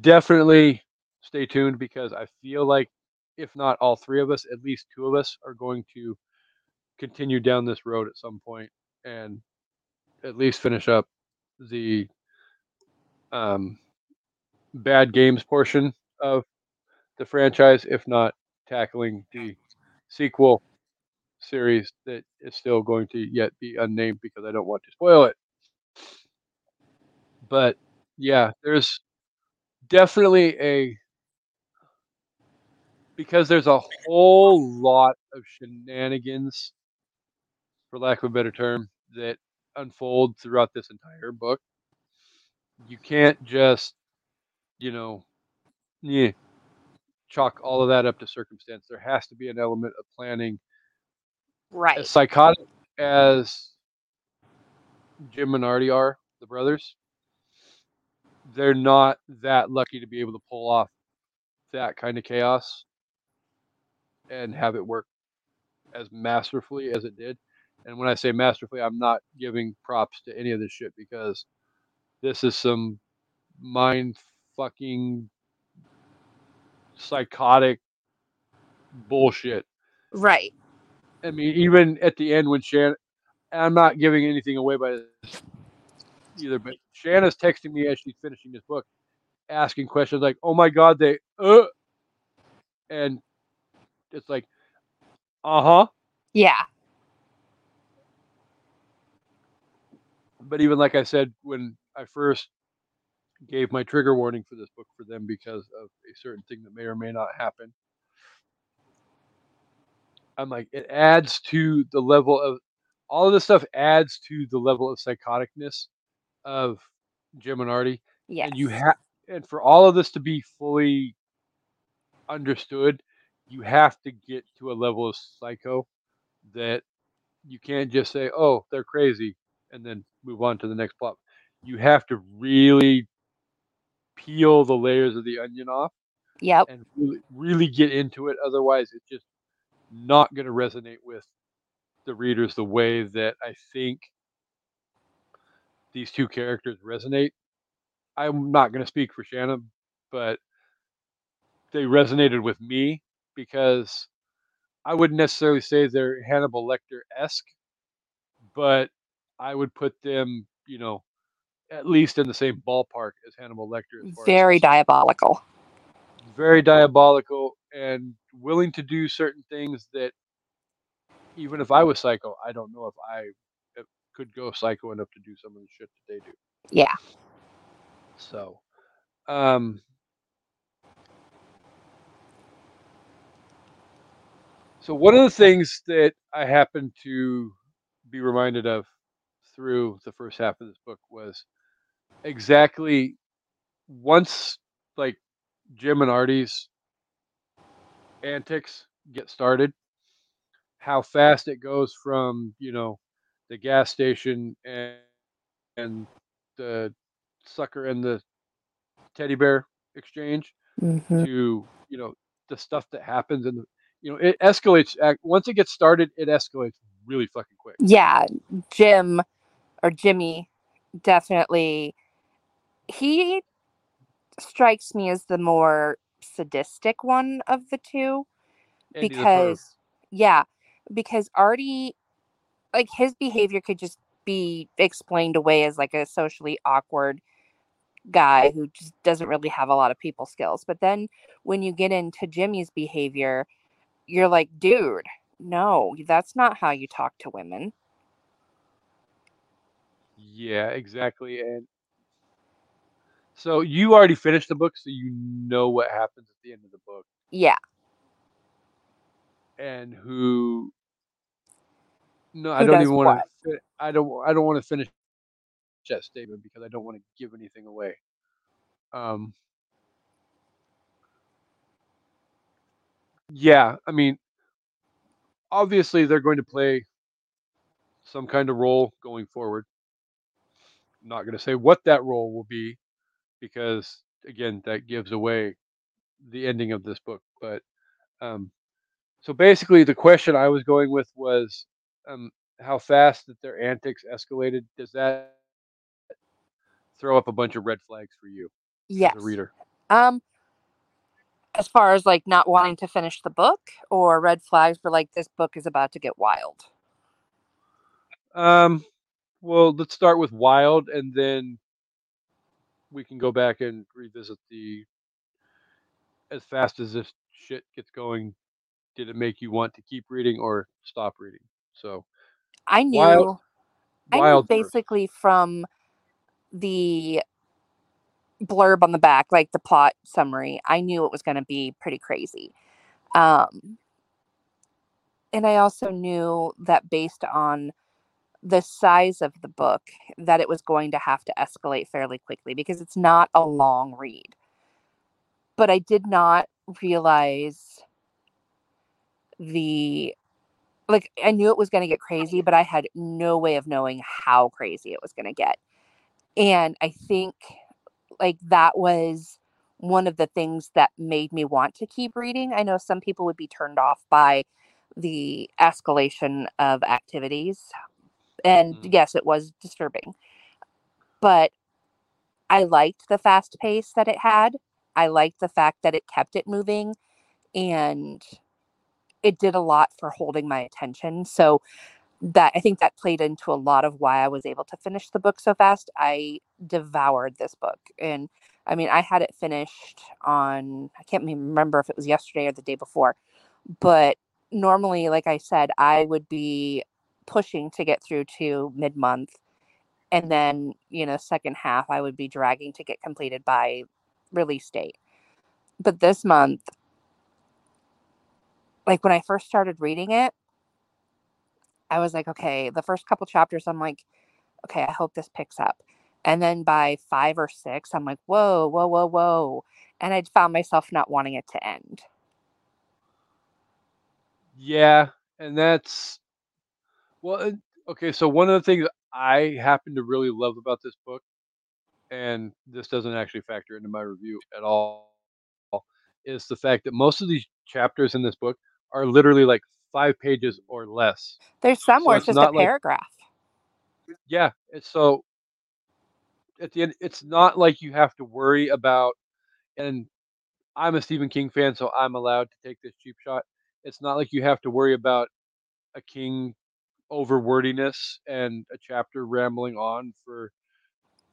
definitely stay tuned because I feel like if not all three of us, at least two of us are going to continue down this road at some point and at least finish up the um, bad games portion of the franchise, if not tackling the sequel series that is still going to yet be unnamed because I don't want to spoil it. But yeah, there's definitely a because there's a whole lot of shenanigans, for lack of a better term, that unfold throughout this entire book. You can't just, you know, yeah, chalk all of that up to circumstance. There has to be an element of planning. Right. As psychotic as Jim and Artie are, the brothers, they're not that lucky to be able to pull off that kind of chaos and have it work as masterfully as it did. And when I say masterfully, I'm not giving props to any of this shit because this is some mind fucking psychotic bullshit. Right. I mean, even at the end when Shan, I'm not giving anything away by this either, but Shana's texting me as she's finishing this book, asking questions like, "Oh my god, they uh," and it's like, uh huh. Yeah. But even like I said when I first gave my trigger warning for this book for them because of a certain thing that may or may not happen. I'm like, it adds to the level of all of this stuff adds to the level of psychoticness of Artie. Yes. And you have and for all of this to be fully understood, you have to get to a level of psycho that you can't just say, "Oh, they're crazy," and then move on to the next plot. You have to really peel the layers of the onion off Yep. and really, really get into it. Otherwise, it's just not going to resonate with the readers the way that I think these two characters resonate. I'm not going to speak for Shannon, but they resonated with me because I wouldn't necessarily say they're Hannibal Lecter esque, but I would put them, you know, at least in the same ballpark as Hannibal Lecter. As Very as diabolical. very diabolical and willing to do certain things that even if I was psycho, I don't know if I uh, could go psycho enough to do some of the shit that they do. Yeah. So, um, so one of the things that I happened to be reminded of through the first half of this book was exactly once like Jim and Artie's antics get started, how fast it goes from you know the gas station and and the sucker and the teddy bear exchange Mhm. to you know the stuff that happens and you know it escalates once it gets started it escalates really fucking quick Yeah, Jim or Jimmy definitely he strikes me as the more sadistic one of the two Andy the because yeah, because Artie like his behavior could just be explained away as like a socially awkward guy who just doesn't really have a lot of people skills. But then when you get into Jimmy's behavior, you're like, dude, no, that's not how you talk to women. yeah exactly and so you already finished the book so you know what happens at the end of the book. Yeah. and who no i don't even want to i don't i don't want to finish that statement because i don't want to give anything away. Um yeah i mean obviously they're going to play some kind of role going forward. I'm not going to say what that role will be because again that gives away the ending of this book but um so basically the question i was going with was um how fast that their antics escalated does that throw up a bunch of red flags for you Yes. as a reader Um as far as like not wanting to finish the book or red flags for like this book is about to get wild. um well let's start with wild and then we can go back and revisit the as fast as this shit gets going did it make you want to keep reading or stop reading so I knew Wild- I knew wild basically from the blurb on the back, like the plot summary, I knew it was going to be pretty crazy. Um, and I also knew that based on the size of the book, that it was going to have to escalate fairly quickly because it's not a long read. But I did not realize the like I knew it was going to get crazy, but I had no way of knowing how crazy it was going to get. And I think like that was one of the things that made me want to keep reading. I know some people would be turned off by the escalation of activities. And Mm. yes, it was disturbing. But I liked the fast pace that it had. I liked the fact that it kept it moving and it did a lot for holding my attention. So that I think that played into a lot of why I was able to finish the book so fast. I devoured this book and I mean I had it finished on I can't even remember if it was yesterday or the day before. But normally like I said I would be pushing to get through to mid-month and then, you know, second half I would be dragging to get completed by release date. But this month like when I first started reading it, I was like, okay, the first couple chapters, I'm like, okay, I hope this picks up. And then by five or six, I'm like, whoa, whoa, whoa, whoa. And I found myself not wanting it to end. Yeah, and that's well, okay. So one of the things I happen to really love about this book, and this doesn't actually factor into my review at all, is the fact that most of these chapters in this book are literally like five pages or less. There's some So where it's it's just a not like- paragraph. Yeah, it's so at the end, it's not like you have to worry about. And I'm a Stephen King fan, so I'm allowed to take this cheap shot. It's not like you have to worry about a King over wordiness and a chapter rambling on for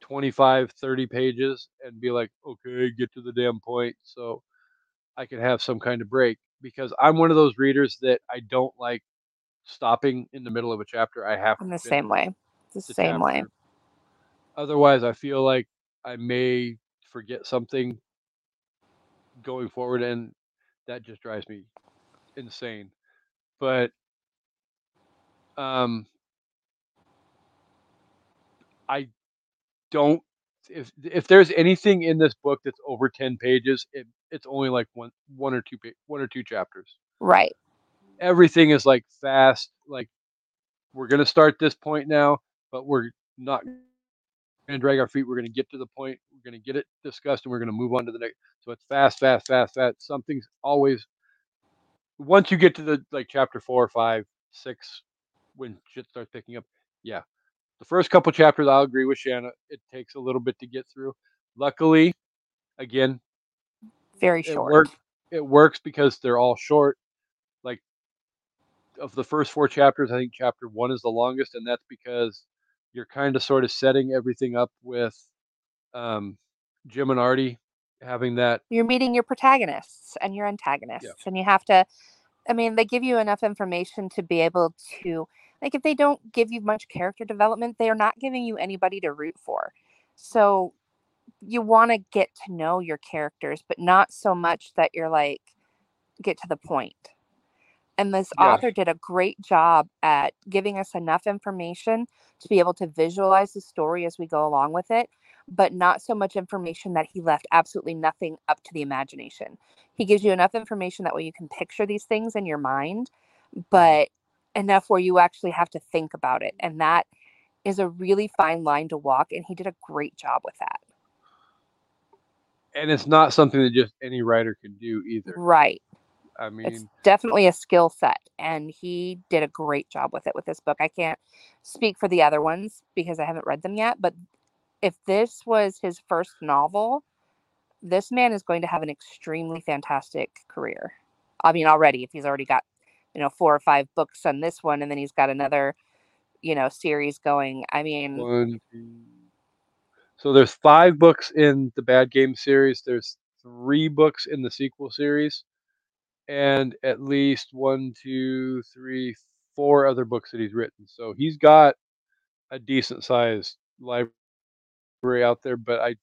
25, 30 pages and be like, okay, get to the damn point so I can have some kind of break. Because I'm one of those readers that I don't like stopping in the middle of a chapter. I have I'm the same way. The the same way. Otherwise, I feel like I may forget something going forward, and that just drives me insane. But um, I don't. If if there's anything in this book that's over ten pages, it it's only like one one or two one or two chapters. Right. Everything is like fast. Like we're gonna start this point now, but we're not gonna drag our feet. We're gonna get to the point. We're gonna get it discussed, and we're gonna move on to the next. So it's fast, fast, fast, fast. Something's always once you get to the like chapter four, five, six, when shit starts picking up. Yeah, the first couple chapters, I'll agree with Shana. It takes a little bit to get through. Luckily, again, Very it short. work it works because they're all short. Like of the first four chapters, I think chapter one is the longest, and that's because you're kind of sort of setting everything up with um, Jim and Artie having that. You're meeting your protagonists and your antagonists, and you have to. I mean, they give you enough information to be able to, like, if they don't give you much character development, they are not giving you anybody to root for. So you want to get to know your characters, but not so much that you're like, get to the point. And this Yeah. author did a great job at giving us enough information to be able to visualize the story as we go along with it, but not so much information that he left absolutely nothing up to the imagination. He gives you enough information that way you can picture these things in your mind, mm-hmm. but enough where you actually have to think about it. Mm. And that is a really fine line to walk. And he did a great job with that. And it's not something that just any writer can do either. Right. I mean, it's definitely a skill set and he did a great job with it with this book i can't speak for the other ones because i haven't read them yet but if this was his first novel this man is going to have an extremely fantastic career i mean already if he's already got you know four or five books on this one and then he's got another you know series going i mean one. So there's five books in the Bad Game series. There's three books in the sequel series, and at least one, two, three, four other books that he's written. So he's got a decent sized library out there. But I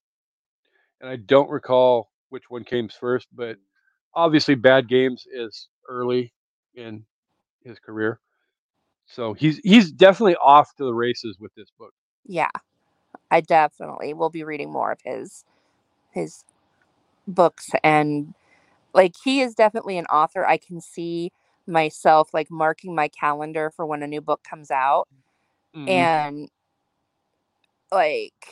and I don't recall which one came first, but obviously Bad Games is early in his career. So he's he's definitely off to the races with this book. yeah i definitely will be reading more of his his books and like he is definitely an author i can see myself like marking my calendar for when a new book comes out Mhm. and like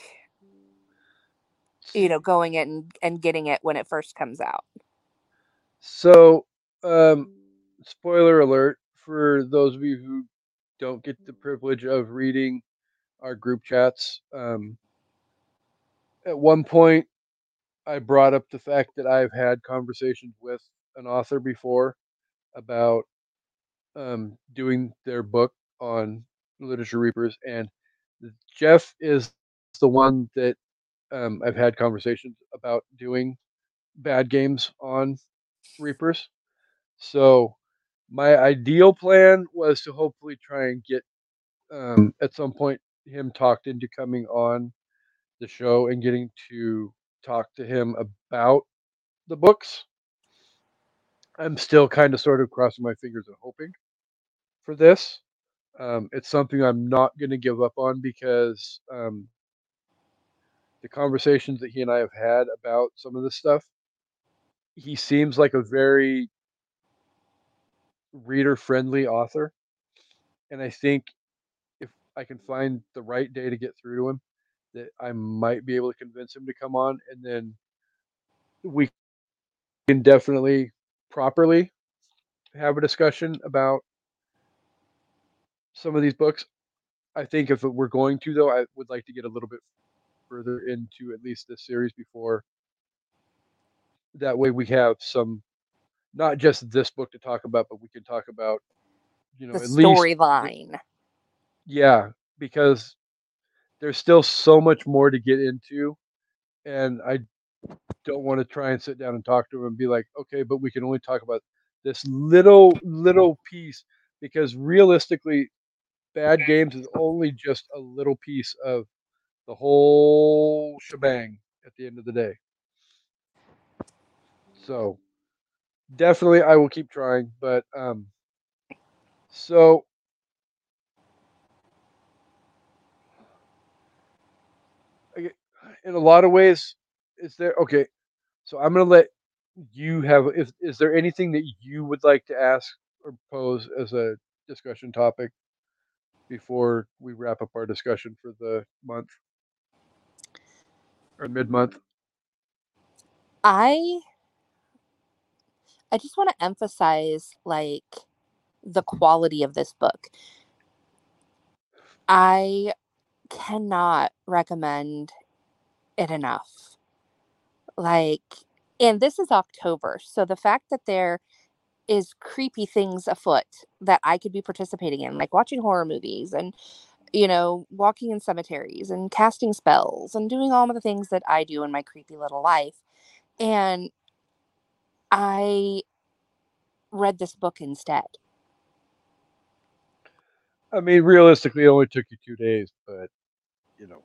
you know going it and, and getting it when it first comes out So, um, spoiler alert for those of you who don't get the privilege of reading our group chats. Um, at one point, I brought up the fact that I've had conversations with an author before about um, doing their book on literature reapers, and Jeff is the one that um, I've had conversations about doing bad games on reapers. So my ideal plan was to hopefully try and get um, at some point him talked into coming on the show and getting to talk to him about the books. I'm still kind of sort of crossing my fingers and hoping for this. Um, it's something I'm not going to give up on because um, the conversations that he and I have had about some of this stuff, he seems like a very reader friendly author. And I think if I can find the right day to get through to him, that I might be able to convince him to come on. And then we can definitely properly have a discussion about some of these books. I think if we're going to, though, I would like to get a little bit further into at least this series before. That way, we have some, not just this book to talk about, but we can talk about, you know, the at least storyline yeah, because there's still so much more to get into, and I don't want to try and sit down and talk to him and be like, okay, but we can only talk about this little little piece because realistically, bad games is only just a little piece of the whole shebang at the end of the day. So definitely, I will keep trying, but um, so in a lot of ways, is there okay? So I'm gonna let you have is, is there anything that you would like to ask or pose as a discussion topic before we wrap up our discussion for the month or mid month? I I just want to emphasize like the quality of this book. I cannot recommend it enough. Like and this is October, so the fact that there is creepy things afoot that I could be participating in, like watching horror movies and you know, walking in cemeteries and casting spells and doing all of the things that I do in my creepy little life. And I read this book instead. I mean, realistically, it only took you two days, but you know,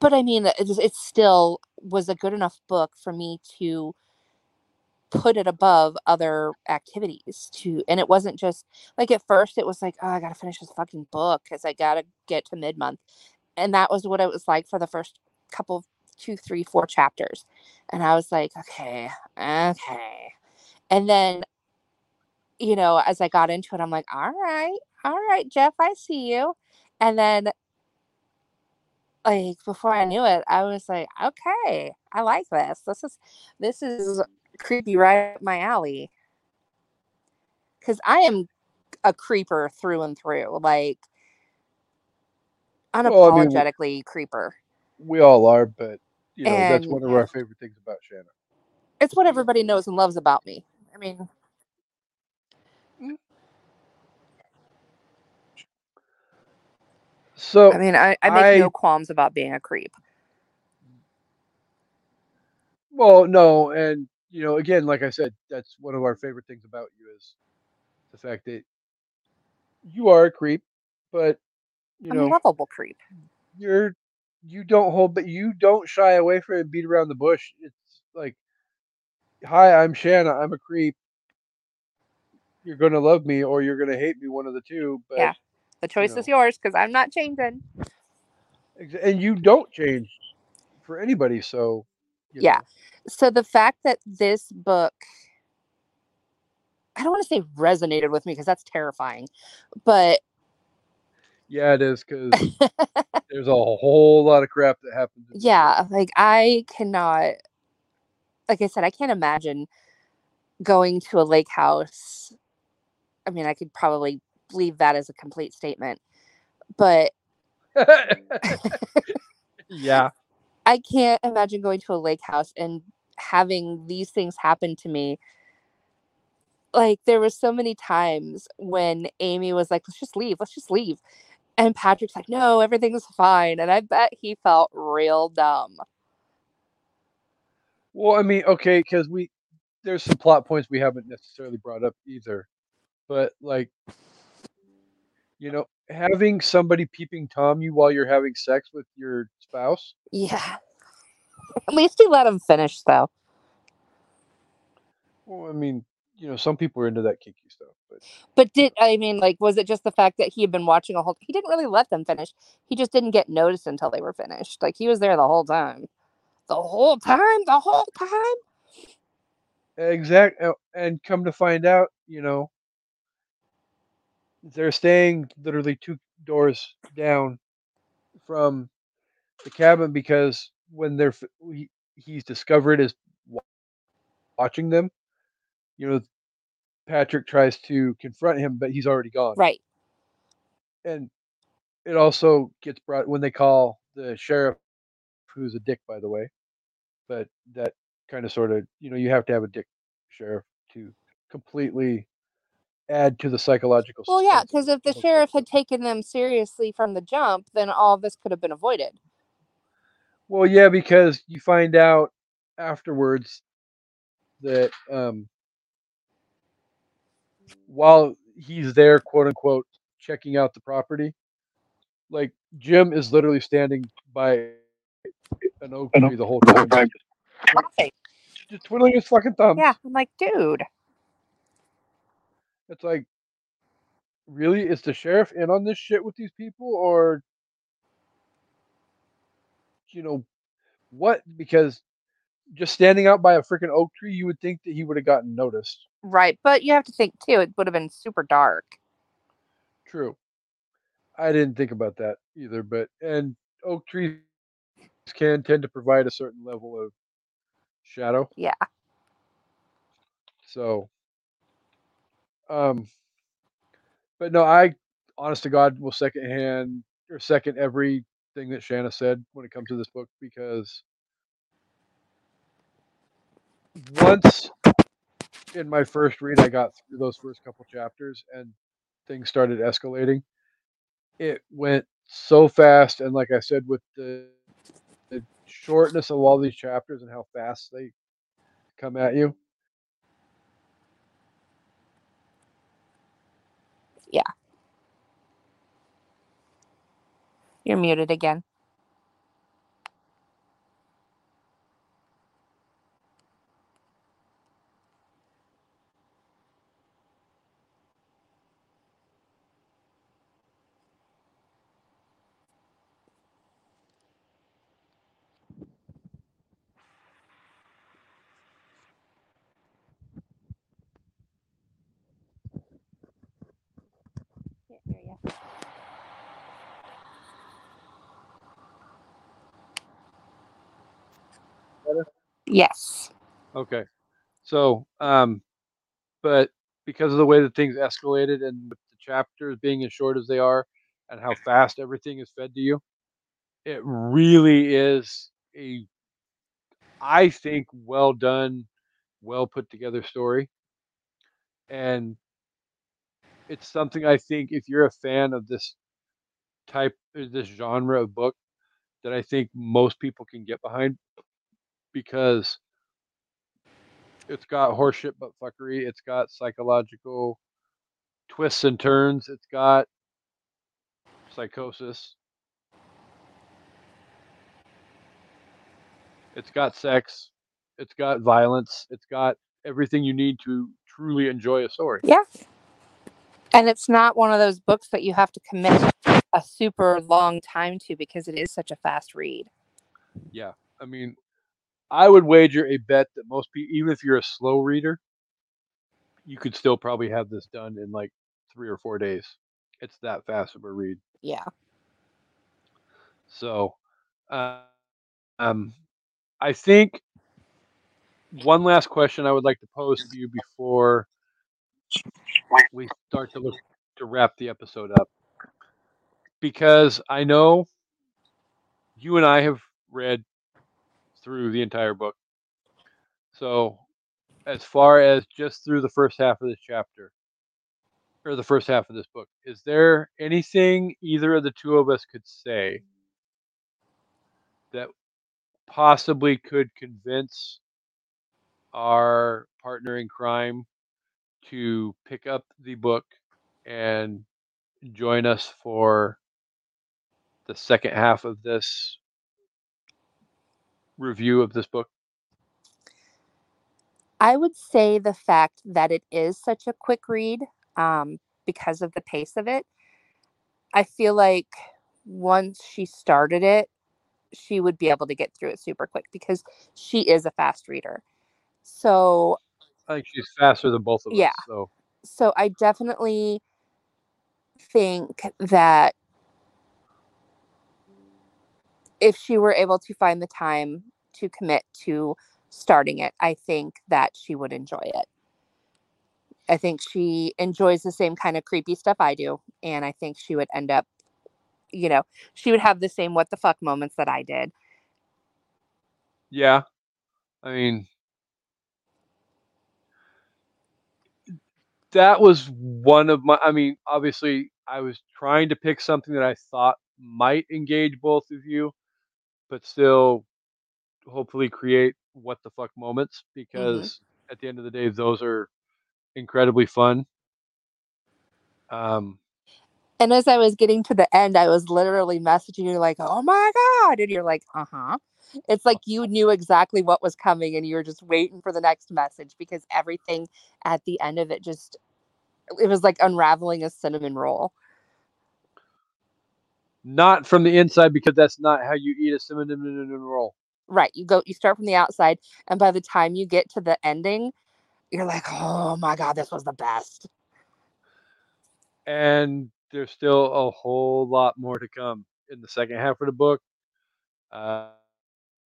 But I mean, it, it still was a good enough book for me to put it above other activities to and it wasn't just like at first it was like oh i gotta finish this fucking book because i gotta get to mid-month and that was what it was like for the first couple two three four chapters and i was like okay okay and then you know as i got into it i'm like all right all right jeff i see you and then like before i knew it i was like okay i like this this is this is creepy right up my alley. Because i am a creeper through and through like Well, I mean, unapologetically creeper. we all are, but you know, that's one of our favorite things about Shana. it's what everybody knows and loves about me. I mean mm. So i mean i, I make I no qualms about being a creep. Well, no, and you know, again, like I said, that's one of our favorite things about you is the fact that you are a creep, but you i'm a know, lovable creep. You're you don't hold, but you don't shy away from it and beat around the bush. It's like, hi, I'm Shana. I'm a creep. You're gonna love me or you're gonna hate me, one of the two. But yeah the choice know. is yours because i'm not changing and you don't change for anybody. So you yeah so the fact that this book i don't want to say resonated with me because that's terrifying but know, yeah, it is because *laughs* there's a whole lot of crap that happens. in this book. yeah like i cannot like i said i can't imagine going to a lake house i mean i could probably leave that as a complete statement but *laughs* yeah. *laughs* i can't imagine going to a lake house and having these things happen to me like there were so many times when amy was like let's just leave let's just leave and patrick's like no everything's fine. And i bet he felt real dumb. Well, I mean, okay, because we there's some plot points we haven't necessarily brought up either, but like, you know, having somebody peeping tom you while you're having sex with your spouse. yeah. At least he let him finish though. Well, I mean, you know, some people are into that kinky stuff, but But did I mean like was it just the fact that he had been watching a whole he didn't really let them finish. He just didn't get noticed until they were finished. Like he was there the whole time. The whole time, the whole time. exact, uh, and come to find out, you know, they're staying literally two doors down from the cabin because when they're he, he's discovered wa- watching them, you know, Patrick tries to confront him, but he's already gone. Right. And it also gets brought when they call the sheriff, who's a dick, by the way. But that kind of sort of, you know, you have to have a dick sheriff to completely add to the psychological. Well, yeah, because if the sheriff had taken them seriously from the jump, then all this could have been avoided. Well, yeah, because you find out afterwards that um, while he's there, quote unquote, checking out the property, like Jim is literally standing by an oak tree the whole time, Right. just twiddling his fucking thumbs. Yeah, I'm like, dude. It's like, really, is the sheriff in on this shit with these people, or you know what? Because just standing out by a freaking oak tree, you would think that he would have gotten noticed. Right. But you have to think too, it would have been super dark. True. I didn't think about that either, but and oak trees can tend to provide a certain level of shadow. Yeah. So um but no, I honest to God will second hand or second everything that Shana said when it comes to this book because once in my first read I got through those first couple chapters and things started escalating. It went so fast and like I said with the the shortness of all these chapters and how fast they come at you. Yeah. You're muted again. Yes. Okay. So, um, but because of the way that things escalated and with the chapters being as short as they are and how fast everything is fed to you, it really is a, I think, well done, well put together story. And it's something I think if you're a fan of this type, this genre of book, that I think most people can get behind because it's got horseshit but fuckery. It's got psychological twists and turns. It's got psychosis. It's got sex. It's got violence. It's got everything you need to truly enjoy a story. Yeah. And it's not one of those books that you have to commit a super long time to because it is such a fast read. Yeah. I mean, I would wager a bet that most people, even if you're a slow reader, you could still probably have this done in like three or four days. It's that fast of a read. Yeah. So, uh, um, I think one last question I would like to pose to you before we start to look to wrap the episode up, because I know you and I have read through the entire book. So, as far as just through the first half of this chapter, or the first half of this book, is there anything either of the two of us could say that possibly could convince our partner in crime to pick up the book and join us for the second half of this review of this book? I would say the fact that it is such a quick read um, because of the pace of it. I feel like once she started it, she would be able to get through it super quick because she is a fast reader. So, I think she's faster than both of Yeah. us. So so I definitely think that if she were able to find the time to commit to starting it, I think that she would enjoy it. I think she enjoys the same kind of creepy stuff I do. And I think she would end up, you know, she would have the same what the fuck moments that I did. yeah, I mean, that was one of my. I mean, obviously, I was trying to pick something that I thought might engage both of you, but still, hopefully, create what the fuck moments because at the end of the day, those are incredibly fun. Um, And as I was getting to the end, I was literally messaging you like, oh my God. And you're like, uh huh. It's like you knew exactly what was coming and you were just waiting for the next message because everything at the end of it just, it was like unraveling a cinnamon roll. Not from the inside because that's not how you eat a cinnamon roll. Right. You go you start from the outside and by the time you get to the ending, you're like, "Oh my god, this was the best." and there's still a whole lot more to come in the second half of the book. Uh,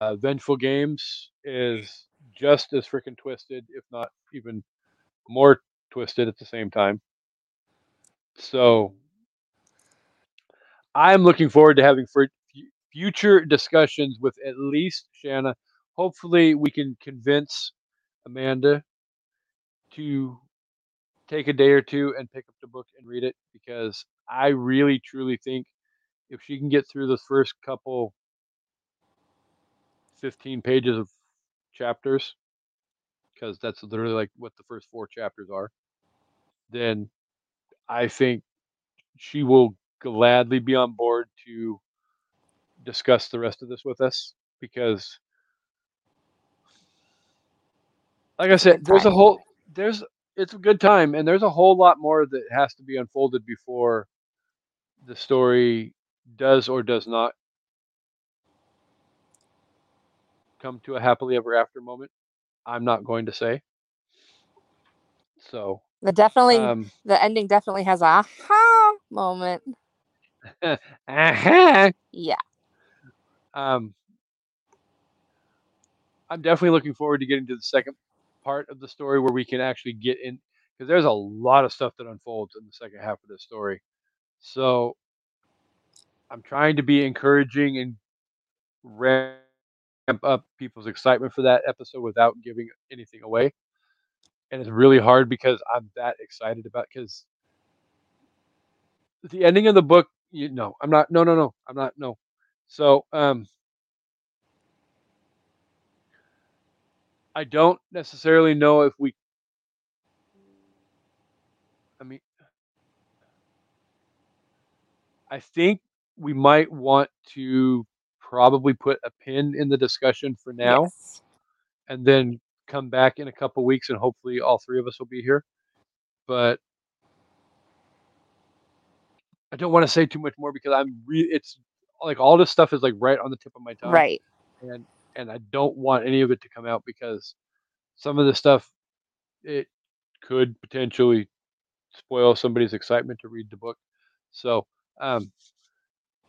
uh, Vengeful Games is just as freaking twisted, if not even more twisted at the same time. So I'm looking forward to having for future discussions with at least Shana. Hopefully, we can convince Amanda to take a day or two and pick up the book and read it because I really truly think if she can get through the first couple 15 pages of chapters because that's literally like what the first four chapters are then I think she will gladly be on board to discuss the rest of this with us because like I said, there's a whole there's it's a good time and there's a whole lot more that has to be unfolded before the story does or does not come to a happily ever after moment. I'm not going to say. So, The definitely um the ending definitely has a aha moment. *laughs* uh-huh. Yeah. um I'm definitely looking forward to getting to the second part of the story where we can actually get in because there's a lot of stuff that unfolds in the second half of the story. So I'm trying to be encouraging and ramp up people's excitement for that episode without giving anything away. And it's really hard because I'm that excited about because the ending of the book, you know, I'm not no no no, I'm not no. So um I don't necessarily know if we I mean I think we might want to probably put a pin in the discussion for now Yes. and then come back in a couple weeks and hopefully all three of us will be here. But I don't want to say too much more because I'm re- it's like all this stuff is like right on the tip of my tongue Right. and and I don't want any of it to come out because some of the stuff it could potentially spoil somebody's excitement to read the book. So, um,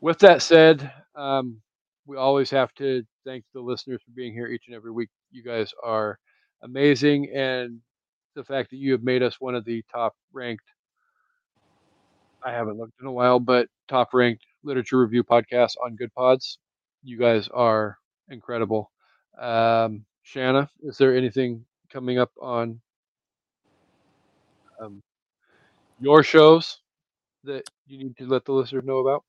with that said, um, we always have to thank the listeners for being here each and every week. You guys are amazing, and the fact that you have made us one of the top ranked. I haven't looked in a while, but top ranked literature review podcast on Goodpods. You guys are incredible. Um, Shana, is there anything coming up on um, your shows that you need to let the listeners know about?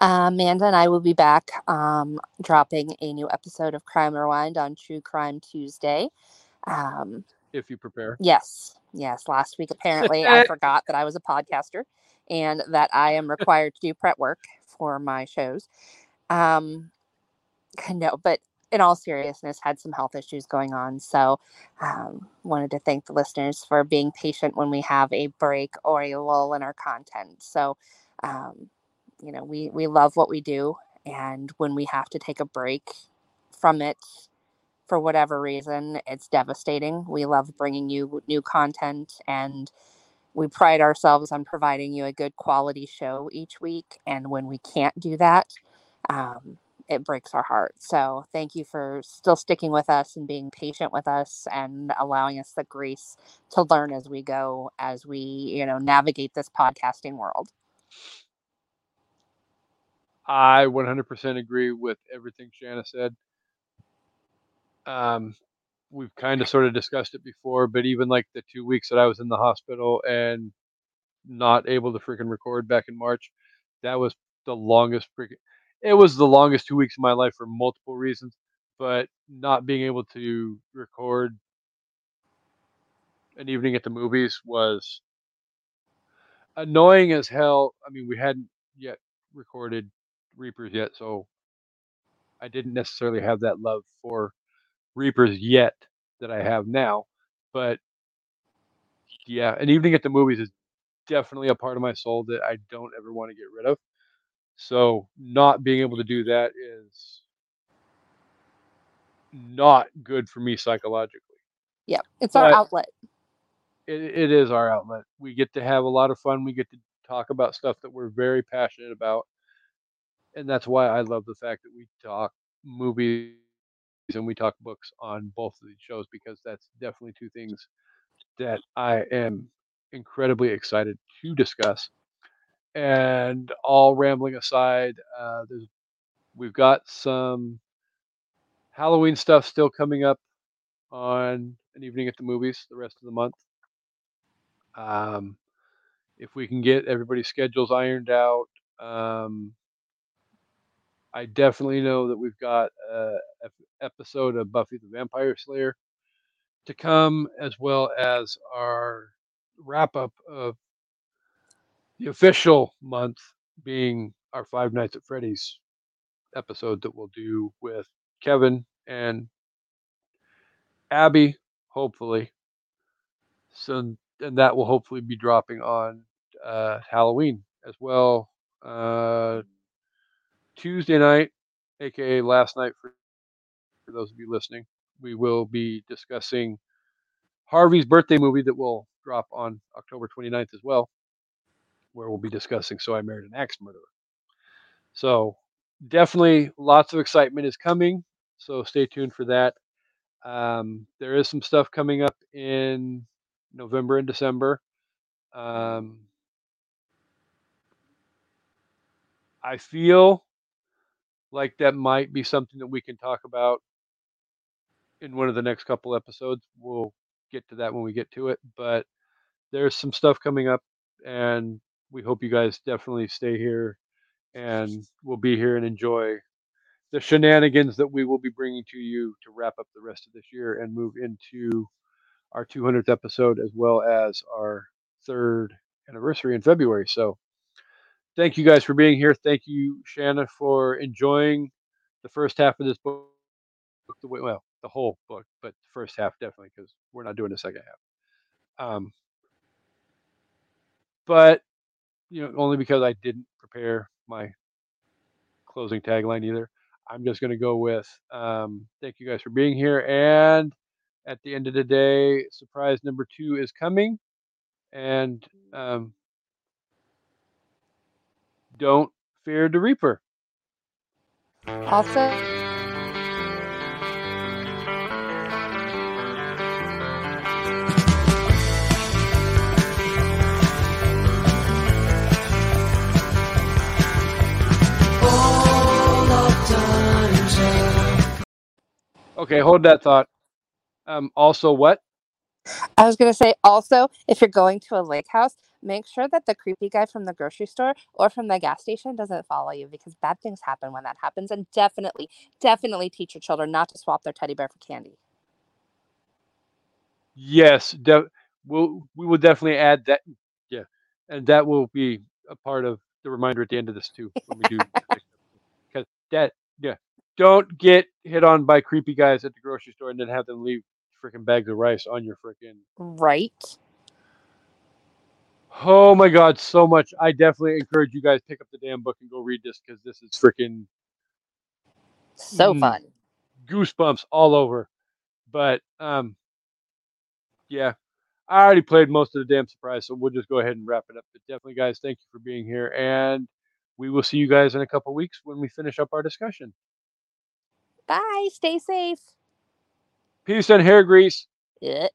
Uh, Amanda and I will be back um, dropping a new episode of Crime Rewind on True Crime Tuesday. Um, If you prepare. yes, yes. Last week, apparently, I *laughs* forgot that I was a podcaster and that I am *laughs* required to do prep work for my shows. Um, no, but in all seriousness, had some health issues going on. So, um, wanted to thank the listeners for being patient when we have a break or a lull in our content. So, um, you know, we we love what we do, and when we have to take a break from it for whatever reason, it's devastating. We love bringing you new content and we pride ourselves on providing you a good quality show each week. And when we can't do that, um, it breaks our heart. So thank you for still sticking with us and being patient with us and allowing us the grace to learn as we go, as we, you know, navigate this podcasting world. I 100% agree with everything Shana said. Um, we've kind of sort of discussed it before, but even like the two weeks that I was in the hospital and not able to freaking record back in March, that was the longest freaking. It was the longest two weeks of my life for multiple reasons, but not being able to record an evening at the movies was annoying as hell. I mean, we hadn't yet recorded Reapers yet, so I didn't necessarily have that love for Reapers yet that I have now. But yeah, an evening at the movies is definitely a part of my soul that I don't ever want to get rid of. So not being able to do that is not good for me psychologically. Yep. It's our outlet. It, it is our outlet. We get to have a lot of fun. We get to talk about stuff that we're very passionate about, and that's why I love the fact that we talk movies and we talk books on both of these shows because that's definitely two things that I am incredibly excited to discuss. And all rambling aside, uh, there's we've got some Halloween stuff still coming up on an evening at the movies the rest of the month. Um, if we can get everybody's schedules ironed out, um, I definitely know that we've got a ep- episode of Buffy the Vampire Slayer to come, as well as our wrap up of the official month being our Five Nights at Freddy's episode that we'll do with Kevin and Abby, hopefully. So, and that will hopefully be dropping on uh, Halloween as well. Uh, Tuesday night, aka last night for, for those of you listening, we will be discussing Harvey's birthday movie that will drop on October 29th as well, where we'll be discussing So I Married an Axe Murderer. So definitely lots of excitement is coming. So stay tuned for that. Um, there is some stuff coming up in November and December. Um, I feel like that might be something that we can talk about in one of the next couple episodes. We'll get to that when we get to it, but there's some stuff coming up, and we hope you guys definitely stay here and we'll be here and enjoy the shenanigans that we will be bringing to you to wrap up the rest of this year and move into our 200th episode as well as our third anniversary in February. So, thank you guys for being here. Thank you, Shana, for enjoying the first half of this book. The well, the whole book, but the first half definitely because we're not doing the second half. Um, but you know, only because I didn't prepare my closing tagline either. I'm just going to go with um, thank you guys for being here. And at the end of the day, surprise number two is coming. And um, don't fear the Reaper. Also, All of times Okay, hold that thought. Um, also, what? I was going to say also, if you're going to a lake house, make sure that the creepy guy from the grocery store or from the gas station doesn't follow you because bad things happen when that happens. And definitely, definitely teach your children not to swap their teddy bear for candy. Yes, de- we'll, we will definitely add that. Yeah, and that will be a part of the reminder at the end of this too when we do. *laughs* Because that, yeah, don't get hit on by creepy guys at the grocery store and then have them leave freaking bags of rice on your freaking. Right? Oh my god, so much! I definitely encourage you guys pick up the damn book and go read this because this is freaking So Mm. fun. goosebumps all over. But um, yeah, I already played most of the damn surprise, so we'll just go ahead and wrap it up. But definitely, guys, thank you for being here, and we will see you guys in a couple weeks when we finish up our discussion. Bye. Stay safe. Peace and hair grease. Ugh.